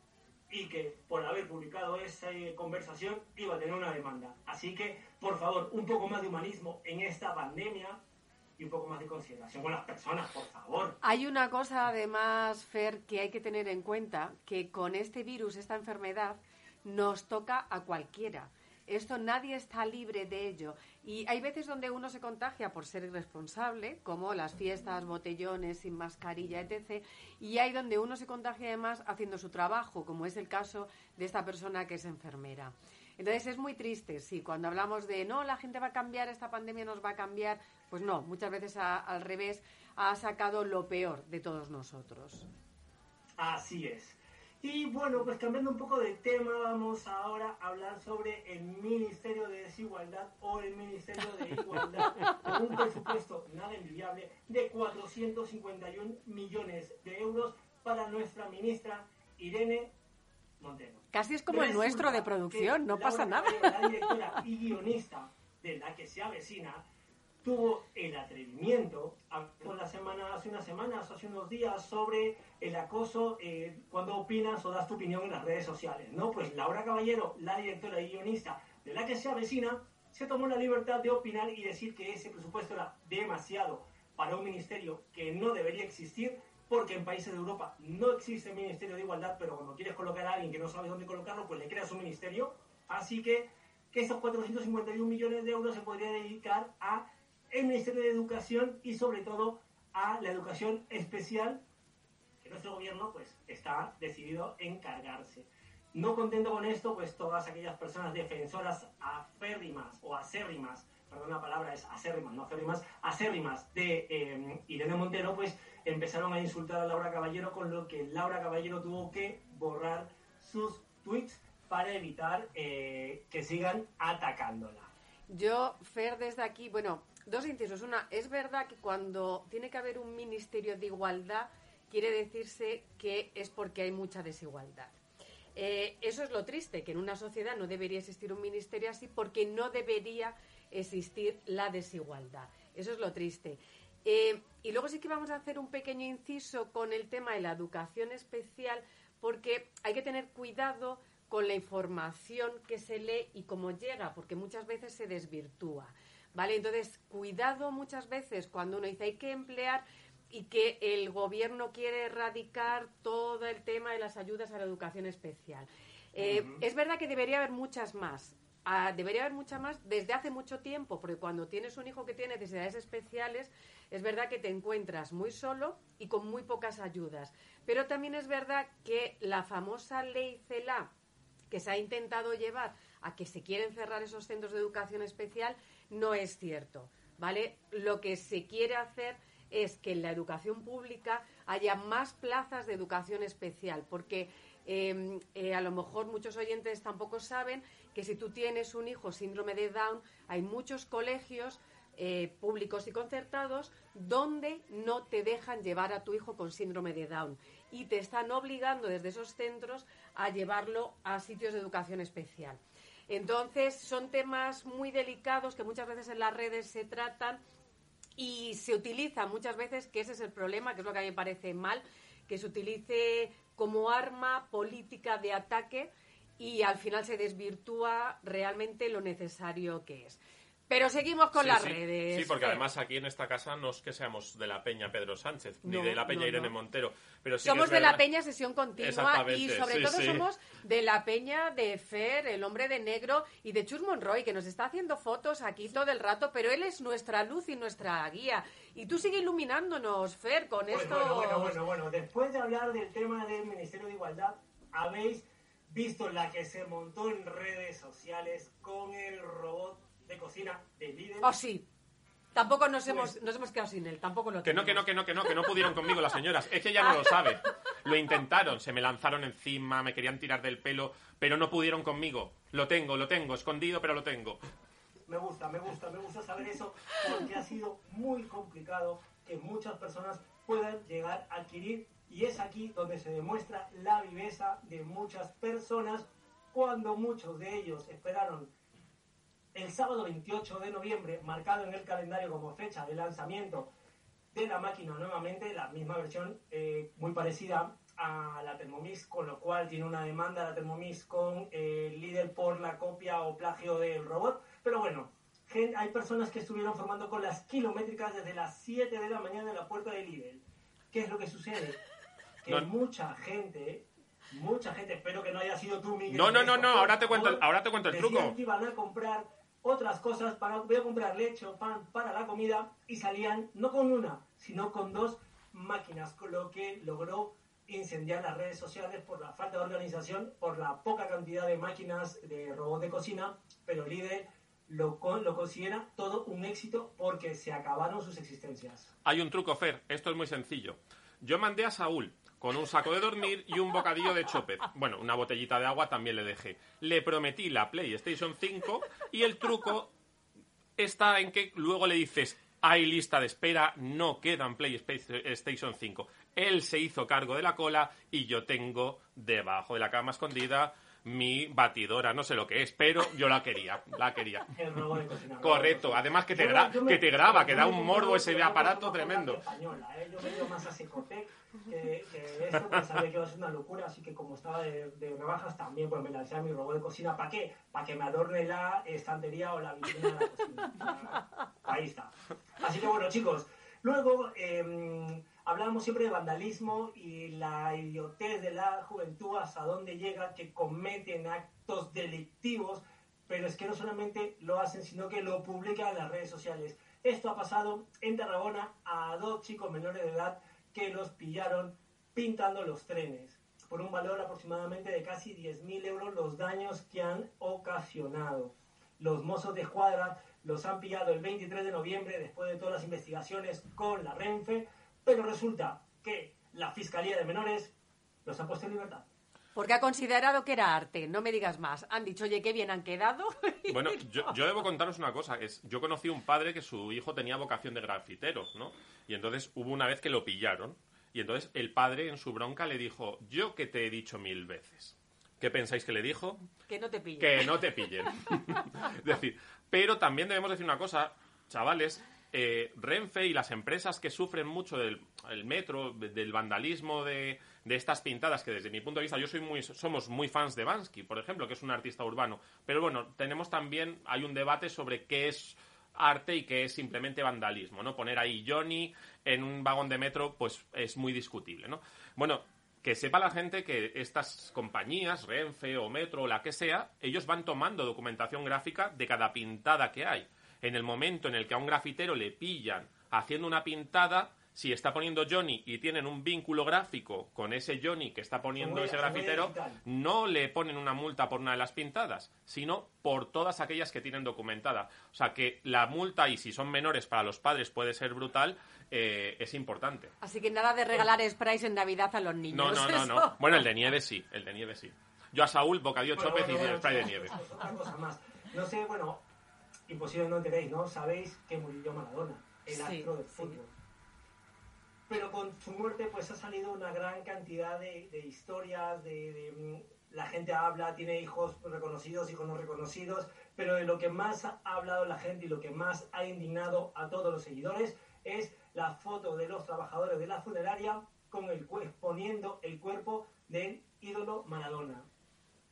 y que por haber publicado esa conversación iba a tener una demanda. Así que, por favor, un poco más de humanismo en esta pandemia y un poco más de consideración con las personas, por favor. Hay una cosa además, Fer, que hay que tener en cuenta, que con este virus, esta enfermedad, nos toca a cualquiera. Esto nadie está libre de ello. Y hay veces donde uno se contagia por ser irresponsable, como las fiestas, botellones, sin mascarilla, etc. Y hay donde uno se contagia además haciendo su trabajo, como es el caso de esta persona que es enfermera. Entonces es muy triste, sí, cuando hablamos de no, la gente va a cambiar, esta pandemia nos va a cambiar, pues no, muchas veces al revés ha sacado lo peor de todos nosotros. Así es. Y bueno, pues cambiando un poco de tema, vamos ahora a hablar sobre el Ministerio de Desigualdad o el Ministerio de Igualdad, con un presupuesto nada envidiable de 451 millones de euros para nuestra ministra Irene Montero. Casi es como el nuestro de producción, no pasa nada. La directora y guionista de la que se avecina tuvo el atrevimiento, hace, la semana, hace unas semanas, hace unos días, sobre el acoso eh, cuando opinas o das tu opinión en las redes sociales, ¿no? Pues Laura Caballero, la directora y guionista de la que se avecina, se tomó la libertad de opinar y decir que ese presupuesto era demasiado para un ministerio que no debería existir, porque en países de Europa no existe Ministerio de Igualdad, pero cuando quieres colocar a alguien que no sabe dónde colocarlo, pues le creas un ministerio. Así que, que esos 451 millones de euros se podrían dedicar a el Ministerio de Educación y sobre todo a la educación especial que nuestro gobierno pues está decidido en cargarse. No contento con esto, pues todas aquellas personas defensoras aférrimas o acérrimas, perdón, la palabra es acérrimas, no aférrimas, acérrimas de eh, Irene Montero, pues empezaron a insultar a Laura Caballero, con lo que Laura Caballero tuvo que borrar sus tweets para evitar eh, que sigan atacándola. Yo, Fer, desde aquí, bueno, Dos incisos. Una, es verdad que cuando tiene que haber un ministerio de igualdad, quiere decirse que es porque hay mucha desigualdad. Eh, eso es lo triste, que en una sociedad no debería existir un ministerio así porque no debería existir la desigualdad. Eso es lo triste. Eh, y luego sí que vamos a hacer un pequeño inciso con el tema de la educación especial, porque hay que tener cuidado con la información que se lee y cómo llega, porque muchas veces se desvirtúa. ¿Vale? Entonces, cuidado muchas veces cuando uno dice hay que emplear y que el gobierno quiere erradicar todo el tema de las ayudas a la educación especial. Eh, es verdad que debería haber muchas más. Ah, debería haber muchas más desde hace mucho tiempo, porque cuando tienes un hijo que tiene necesidades especiales, es verdad que te encuentras muy solo y con muy pocas ayudas. Pero también es verdad que la famosa ley CELA, que se ha intentado llevar a que se quieren cerrar esos centros de educación especial, no es cierto, ¿vale? Lo que se quiere hacer es que en la educación pública haya más plazas de educación especial, porque em, eh, a lo mejor muchos oyentes tampoco saben que si tú tienes un hijo síndrome de Down, hay muchos colegios eh, públicos y concertados donde no te dejan llevar a tu hijo con síndrome de Down y te están obligando desde esos centros a llevarlo a sitios de educación especial. Entonces, son temas muy delicados que muchas veces en las redes se tratan y se utiliza muchas veces, que ese es el problema, que es lo que a mí me parece mal, que se utilice como arma política de ataque y al final se desvirtúa realmente lo necesario que es. Pero seguimos con Sí, las sí. redes. Sí, porque además aquí en esta casa no es que seamos de la Peña Pedro Sánchez, ni de la Peña no, Irene no. Montero. Pero sí que somos de la peña sesión continua y sobre sí, todo sí. somos de la peña de Fer, el hombre de negro, y de Chus Monroy, que nos está haciendo fotos aquí todo el rato, pero él es nuestra luz y nuestra guía. Y tú sigue iluminándonos, Fer, con Bueno, esto. bueno, bueno, bueno, bueno. Después de hablar del tema del Ministerio de Igualdad, habéis visto la que se montó en redes sociales con el robot de cocina de Lidl. Oh, sí. Tampoco nos, Pues- hemos, nos hemos quedado sin él, tampoco lo Que no, que no, que no, que no, que no pudieron conmigo las señoras. Es que ya no lo sabe. Lo intentaron, se me lanzaron encima, me querían tirar del pelo, pero no pudieron conmigo. Lo tengo, lo tengo, escondido, pero lo tengo. Me gusta, me gusta, me gusta saber eso porque ha sido muy complicado que muchas personas puedan llegar a adquirir y es aquí donde se demuestra la viveza de muchas personas cuando muchos de ellos esperaron el sábado 28 de noviembre, marcado en el calendario como fecha de lanzamiento de la máquina nuevamente, la misma versión eh, muy parecida a la Thermomix, con lo cual tiene una demanda la Thermomix con eh, líder por la copia o plagio del robot. Pero bueno, hay personas que estuvieron formando con las kilométricas desde las 7 de la mañana en la puerta de Lidl. ¿Qué es lo que sucede? Que No. mucha gente, mucha gente, espero que no haya sido tú, Miguel. No, no, no, no, ahora te cuento el- ahora te cuento el truco. que iban a comprar otras cosas, para, voy a comprar leche o pan para la comida y salían no con una, sino con dos máquinas, con lo que logró incendiar las redes sociales por la falta de organización, por la poca cantidad de máquinas de robot de cocina, pero Lidl lo, lo considera todo un éxito porque se acabaron sus existencias. Hay un truco, Fer. Esto es muy sencillo. Yo mandé a Saúl con un saco de dormir y un bocadillo de chopet. Bueno, una botellita de agua también le dejé. Le prometí la PlayStation 5 y el truco está en que luego le dices, hay lista de espera, no quedan PlayStation 5. Él se hizo cargo de la cola y yo tengo debajo de la cama escondida mi batidora, no sé lo que es, pero yo la quería, la quería. El de cocina. Correcto, además que te, gra- me- que te graba, que da un morbo ese aparato tremendo. española, ¿eh? Yo me he ido más a Secotec que, que esto, pues sabía que iba a ser una locura, así que como estaba de, de rebajas también pues me lancé a mi robot de cocina. ¿Para qué? Para que me adorne la estantería o la vitrina de la cocina. Ahí está. Así que bueno, chicos, luego eh, siempre de vandalismo y la idiotez de la juventud, hasta dónde llega, que cometen actos delictivos, pero es que no solamente lo hacen, sino que lo publican en las redes sociales. Esto ha pasado en Tarragona a dos chicos menores de edad que los pillaron pintando los trenes por un valor aproximadamente de casi 10.000 euros los daños que han ocasionado. Los mozos de escuadra los han pillado el 23 de noviembre después de todas las investigaciones con la Renfe, pero resulta que la Fiscalía de Menores los ha puesto en libertad. Porque ha considerado que era arte, no me digas más. Han dicho, oye, qué bien han quedado. Bueno, yo, yo debo contaros una cosa. Es, yo conocí un padre que su hijo tenía vocación de grafitero, ¿no? Y entonces hubo una vez que lo pillaron. Y entonces el padre en su bronca le dijo, yo que te he dicho mil veces. ¿Qué pensáis que le dijo? que no te pillen. Que no te pillen. es decir, pero también debemos decir una cosa, chavales, eh, Renfe y las empresas que sufren mucho del el metro, de- del vandalismo de, de estas pintadas, que desde mi punto de vista yo soy muy, somos muy fans de Bansky, por ejemplo, que es un artista urbano. Pero bueno, tenemos también, hay un debate sobre qué es arte y qué es simplemente vandalismo, ¿no? Poner ahí Johnny en un vagón de metro, pues es muy discutible, ¿no? Bueno, que sepa la gente que estas compañías, Renfe o Metro o la que sea, ellos van tomando documentación gráfica de cada pintada que hay. En el momento en el que a un grafitero le pillan haciendo una pintada, si está poniendo Johnny y tienen un vínculo gráfico con ese Johnny que está poniendo ese grafitero, no le ponen una multa por una de las pintadas, sino por todas aquellas que tienen documentada. O sea que la multa, y si son menores para los padres puede ser brutal, eh, es importante. Así que nada de regalar sprays en Navidad a los niños. No, no, no, no. Bueno, el de nieve sí, el de nieve sí. Yo a Saúl, bocadillo Bueno, chopez bueno, y bueno, spray de nieve. chicos, Otra cosa más. No sé, bueno, imposible no enteréis, ¿no? Sabéis que murió Maradona, el Sí, astro del sí. Pero con su muerte, pues ha salido una gran cantidad de, de historias, de, de, mm, la gente habla, tiene hijos reconocidos, hijos no reconocidos, pero de lo que más ha hablado la gente y lo que más ha indignado a todos los seguidores es la foto de los trabajadores de la funeraria con el exponiendo el cuerpo del ídolo Maradona.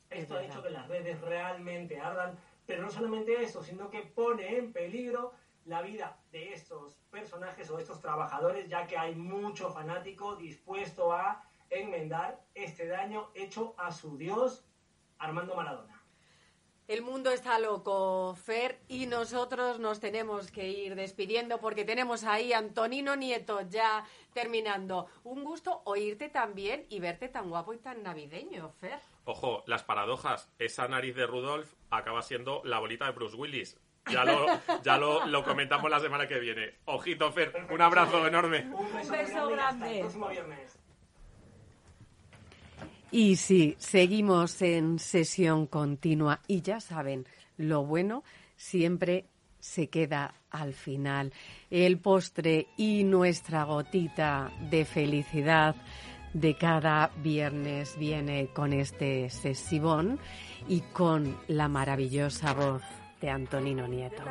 Esto ha hecho que las redes realmente ardan, pero no solamente eso, sino que pone en peligro la vida de estos personajes o estos trabajadores, ya que hay mucho fanático dispuesto a enmendar este daño hecho a su dios Armando Maradona. El mundo está loco, Fer, y nosotros nos tenemos que ir despidiendo porque tenemos ahí a Antonino Nieto ya terminando. Un gusto oírte también y verte tan guapo y tan navideño, Fer. Ojo, las paradojas. Esa nariz de Rudolf acaba siendo la bolita de Bruce Willis. Ya lo, ya lo, comentamos la semana que viene. Ojito, Fer, un abrazo enorme. Un beso, grande. el próximo viernes. Y sí, seguimos en sesión continua y ya saben, lo bueno siempre se queda al final. El postre y nuestra gotita de felicidad de cada viernes viene con este sesibón y con la maravillosa voz de Antonino Nieto.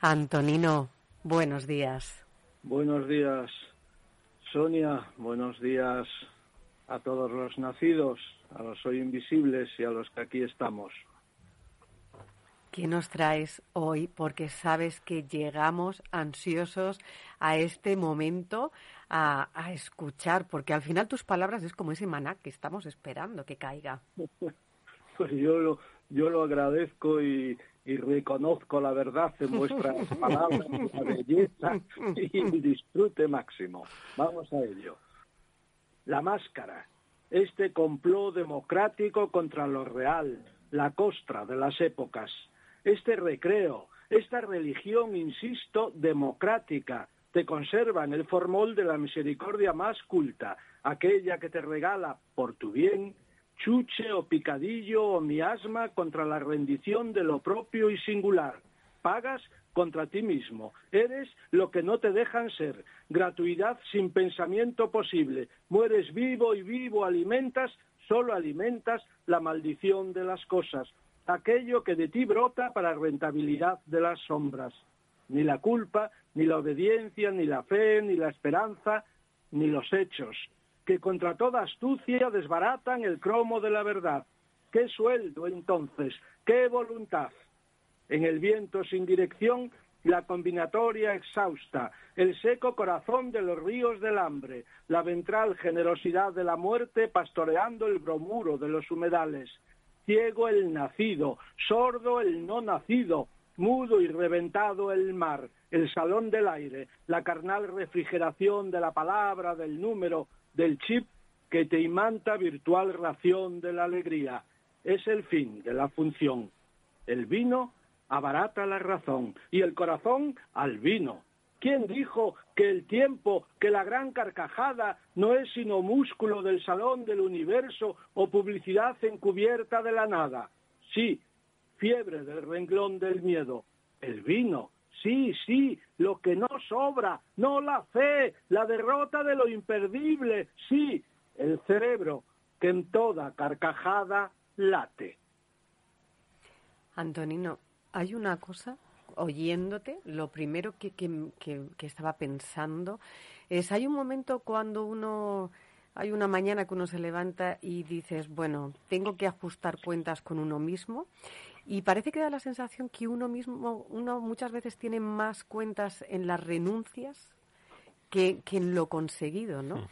Antonino, buenos días. Buenos días, Sonia. Buenos días a todos los nacidos, a los hoy invisibles y a los que aquí estamos. ¿Qué nos traes hoy? Porque sabes que llegamos ansiosos a este momento a, a, escuchar, porque al final tus palabras es como ese maná que estamos esperando que caiga. Pues yo lo, yo lo agradezco y, y reconozco la verdad en vuestras palabras, la belleza y el disfrute máximo. Vamos a ello. La máscara, este complot democrático contra lo real, la costra de las épocas, este recreo, esta religión, insisto, democrática, te conserva en el formol de la misericordia más culta, aquella que te regala, por tu bien, chuche o picadillo o miasma contra la rendición de lo propio y singular. Pagas contra ti mismo. Eres lo que no te dejan ser. Gratuidad sin pensamiento posible. Mueres vivo y vivo alimentas, solo alimentas la maldición de las cosas. Aquello que de ti brota para rentabilidad de las sombras. Ni la culpa, ni la obediencia, ni la fe, ni la esperanza, ni los hechos que contra toda astucia desbaratan el cromo de la verdad. ¿Qué sueldo entonces? ¿Qué voluntad? En el viento sin dirección, la combinatoria exhausta, el seco corazón de los ríos del hambre, la ventral generosidad de la muerte pastoreando el bromuro de los humedales, ciego el nacido, sordo el no nacido, mudo y reventado el mar, el salón del aire, la carnal refrigeración de la palabra, del número, del chip que te imanta virtual ración de la alegría. Es el fin de la función. El vino abarata la razón y el corazón al vino. ¿Quién dijo que el tiempo, que la gran carcajada no es sino músculo del salón del universo o publicidad encubierta de la nada? Sí, fiebre del renglón del miedo. El vino Sí, sí, lo que no sobra, no la fe, la derrota de lo imperdible, sí, el cerebro que en toda carcajada late. Antonino, hay una cosa, oyéndote, lo primero que, que, que, estaba pensando es, hay un momento cuando uno, hay una mañana que uno se levanta y dices, bueno, tengo que ajustar cuentas con uno mismo y parece que da la sensación que uno mismo, uno muchas veces tiene más cuentas en las renuncias que, en lo conseguido, ¿no?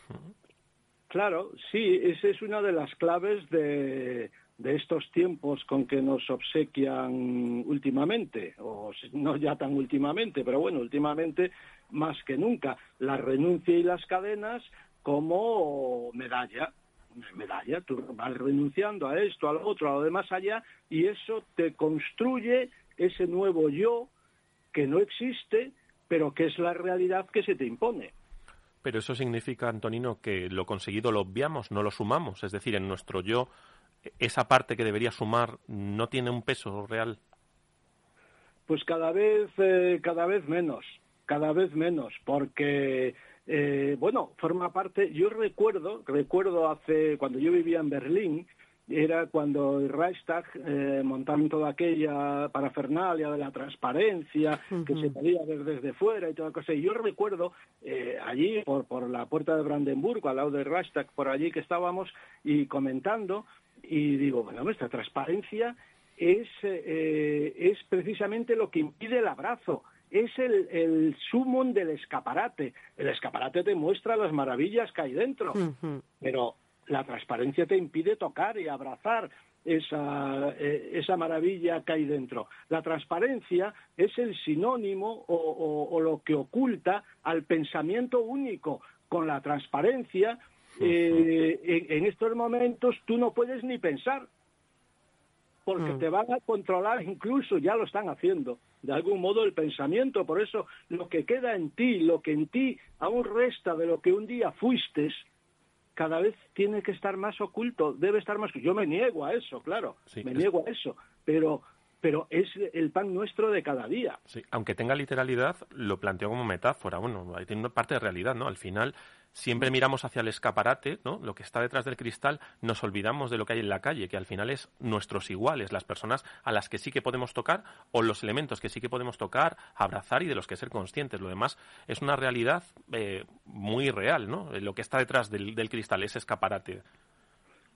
Claro, sí, esa es una de las claves de, de estos tiempos con que nos obsequian últimamente, o no ya tan últimamente, pero bueno, últimamente más que nunca, la renuncia y las cadenas como medalla medalla, tú vas renunciando a esto, a lo otro, a lo de más allá, y eso te construye ese nuevo yo que no existe, pero que es la realidad que se te impone. Pero eso significa, Antonino, que lo conseguido lo obviamos, no lo sumamos. Es decir, en nuestro yo, esa parte que debería sumar no tiene un peso real. Pues cada vez, eh, cada vez menos, cada vez menos, porque eh, bueno, forma parte, yo recuerdo, recuerdo hace, cuando yo vivía en Berlín, era cuando el Reichstag eh, montaron toda aquella parafernalia de la transparencia que se podía ver desde fuera y toda cosa. Y yo recuerdo eh, allí, por, por la puerta de Brandenburgo, al lado del Reichstag, por allí que estábamos y comentando, y digo, bueno, nuestra transparencia es, eh, es precisamente lo que impide el abrazo es el, el sumum del escaparate. El escaparate te muestra las maravillas que hay dentro, pero la transparencia te impide tocar y abrazar esa, eh, esa maravilla que hay dentro. La transparencia es el sinónimo o, lo que oculta al pensamiento único. Con la transparencia, eh, en, estos momentos tú no puedes ni pensar, porque mm. te van a controlar, incluso ya lo están haciendo, de algún modo el pensamiento. Por eso lo que queda en ti, lo que en ti aún resta de lo que un día fuiste, cada vez tiene que estar más oculto, debe estar más. Yo me niego a eso, claro, me niego a eso, pero pero es el pan nuestro de cada día. Sí, aunque tenga literalidad, lo planteo como metáfora. Bueno, ahí tiene una parte de realidad, ¿no? Al final, siempre miramos hacia el escaparate, ¿no? Lo que está detrás del cristal, nos olvidamos de lo que hay en la calle, que al final es nuestros iguales, las personas a las que sí que podemos tocar o los elementos que sí que podemos tocar, abrazar y de los que ser conscientes. Lo demás es una realidad eh, muy real, ¿no? Lo que está detrás del, cristal, ese escaparate.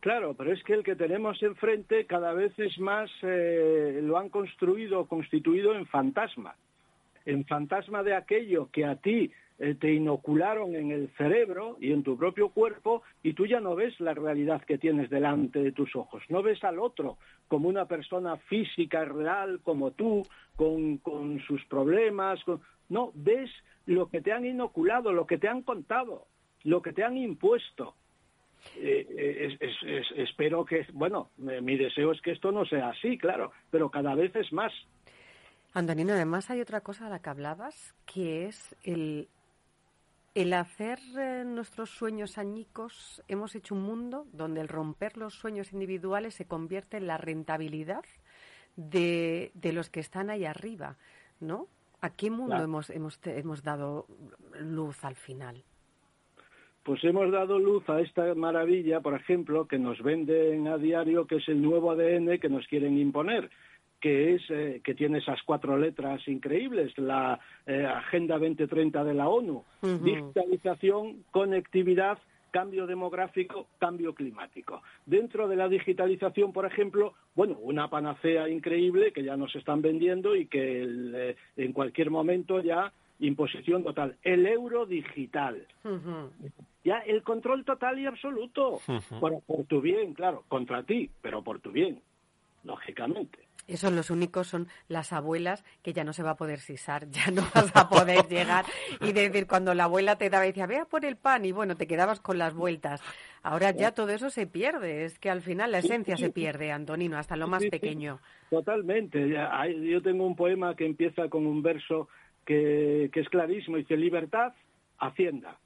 Claro, pero es que el que tenemos enfrente cada vez es más, eh, lo han construido, constituido en fantasma, en fantasma de aquello que a ti eh, te inocularon en el cerebro y en tu propio cuerpo y tú ya no ves la realidad que tienes delante de tus ojos, no ves al otro como una persona física real como tú, con, sus problemas, no, ves lo que te han inoculado, lo que te han contado, lo que te han impuesto. Eh, eh, espero que, bueno, mi deseo es que esto no sea así, claro, pero cada vez es más. Antonino, además hay otra cosa a la que hablabas, que es el el hacer eh, nuestros sueños añicos, hemos hecho un mundo donde el romper los sueños individuales se convierte en la rentabilidad de, de los que están ahí arriba, ¿no? ¿A qué mundo hemos, hemos, hemos dado luz al final? Pues hemos dado luz a esta maravilla, por ejemplo, que nos venden a diario, que es el nuevo ADN que nos quieren imponer que es eh, que tiene esas cuatro letras increíbles, la eh, Agenda 2030 de la ONU, digitalización, conectividad, cambio demográfico, cambio climático. Dentro de la digitalización, por ejemplo, bueno, una panacea increíble que ya nos están vendiendo y que eh, en cualquier momento ya imposición total, el euro digital. Ya el control total y absoluto, por tu bien, claro, contra ti, pero por tu bien, lógicamente. Esos los únicos son las abuelas que ya no se va a poder sisar, ya no vas a poder llegar y decir cuando la abuela te daba y decía, vea por el pan y bueno, te quedabas con las vueltas. Ahora ya todo eso se pierde, es que al final la esencia se pierde, Antonino, hasta lo más pequeño. Totalmente. Yo tengo un poema que empieza con un verso que, que es clarísimo, dice libertad, hacienda.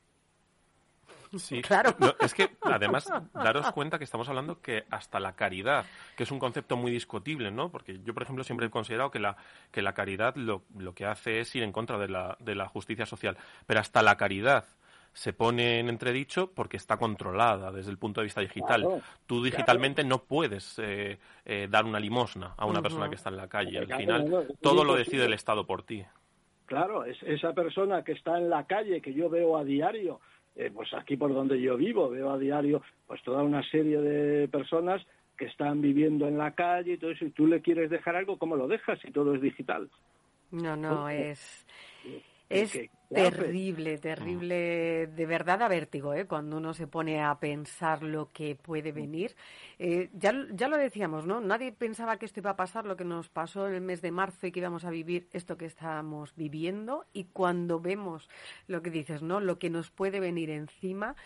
Sí, claro. es que además, daros cuenta que estamos hablando que hasta la caridad, que es un concepto muy discutible, ¿no? Porque yo, por ejemplo, siempre he considerado que la, que la caridad lo, lo que hace es ir en contra de la, de la justicia social. Pero hasta la caridad se pone en entredicho porque está controlada desde el punto de vista digital. Tú digitalmente no puedes eh, eh, dar una limosna a una persona que está en la calle. Al final, todo lo decide el Estado por ti. Claro, es esa persona que está en la calle, que yo veo a diario, eh, pues aquí por donde yo vivo veo a diario pues toda una serie de personas que están viviendo en la calle y todo eso, y tú le quieres dejar algo, ¿cómo lo dejas si todo es digital? No, no, es... Es terrible, terrible, de verdad a vértigo, ¿eh? cuando uno se pone a pensar lo que puede venir. Eh, ya, ya lo decíamos, ¿no? Nadie pensaba que esto iba a pasar, lo que nos pasó en el mes de marzo y que íbamos a vivir esto que estamos viviendo. Y cuando vemos lo que dices, ¿no? Lo que nos puede venir encima,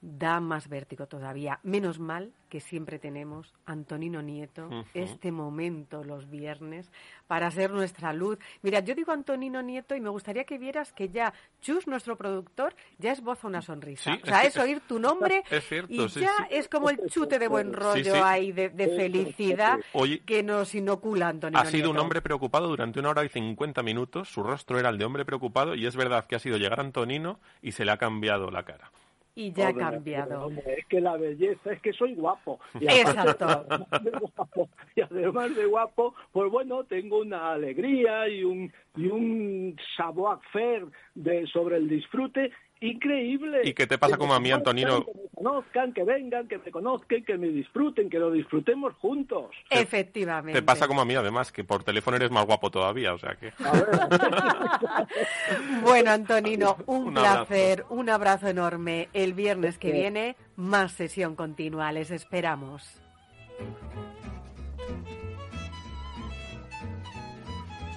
da más vértigo todavía. Menos mal que siempre tenemos, Antonino Nieto, este momento los viernes para ser nuestra luz. Mira, yo digo Antonino Nieto y me gustaría que vieras que ya Chus, nuestro productor, ya es voz a una sonrisa. o sea, es, oír tu nombre y ya es como el chute de buen rollo ahí de, felicidad que nos inocula Antonino Ha sido un hombre preocupado durante una hora y cincuenta minutos, su rostro era el de hombre preocupado y es verdad que ha sido llegar Antonino y se le ha cambiado la cara y ya ha cambiado. es que la belleza es que soy guapo. Y Exacto. Y además de guapo, pues bueno, tengo una alegría y un, y un savoir-faire de, sobre el disfrute increíble. ¿Y qué te pasa como a mí, Antonino? Que me conozcan, que vengan, que me conozcan, que me disfruten, que lo disfrutemos juntos. Efectivamente. Te pasa como a mí, además, que por teléfono eres más guapo todavía, o sea que... bueno, Antonino, un, placer, un abrazo enorme. El viernes que viene, más sesión continua. Les esperamos.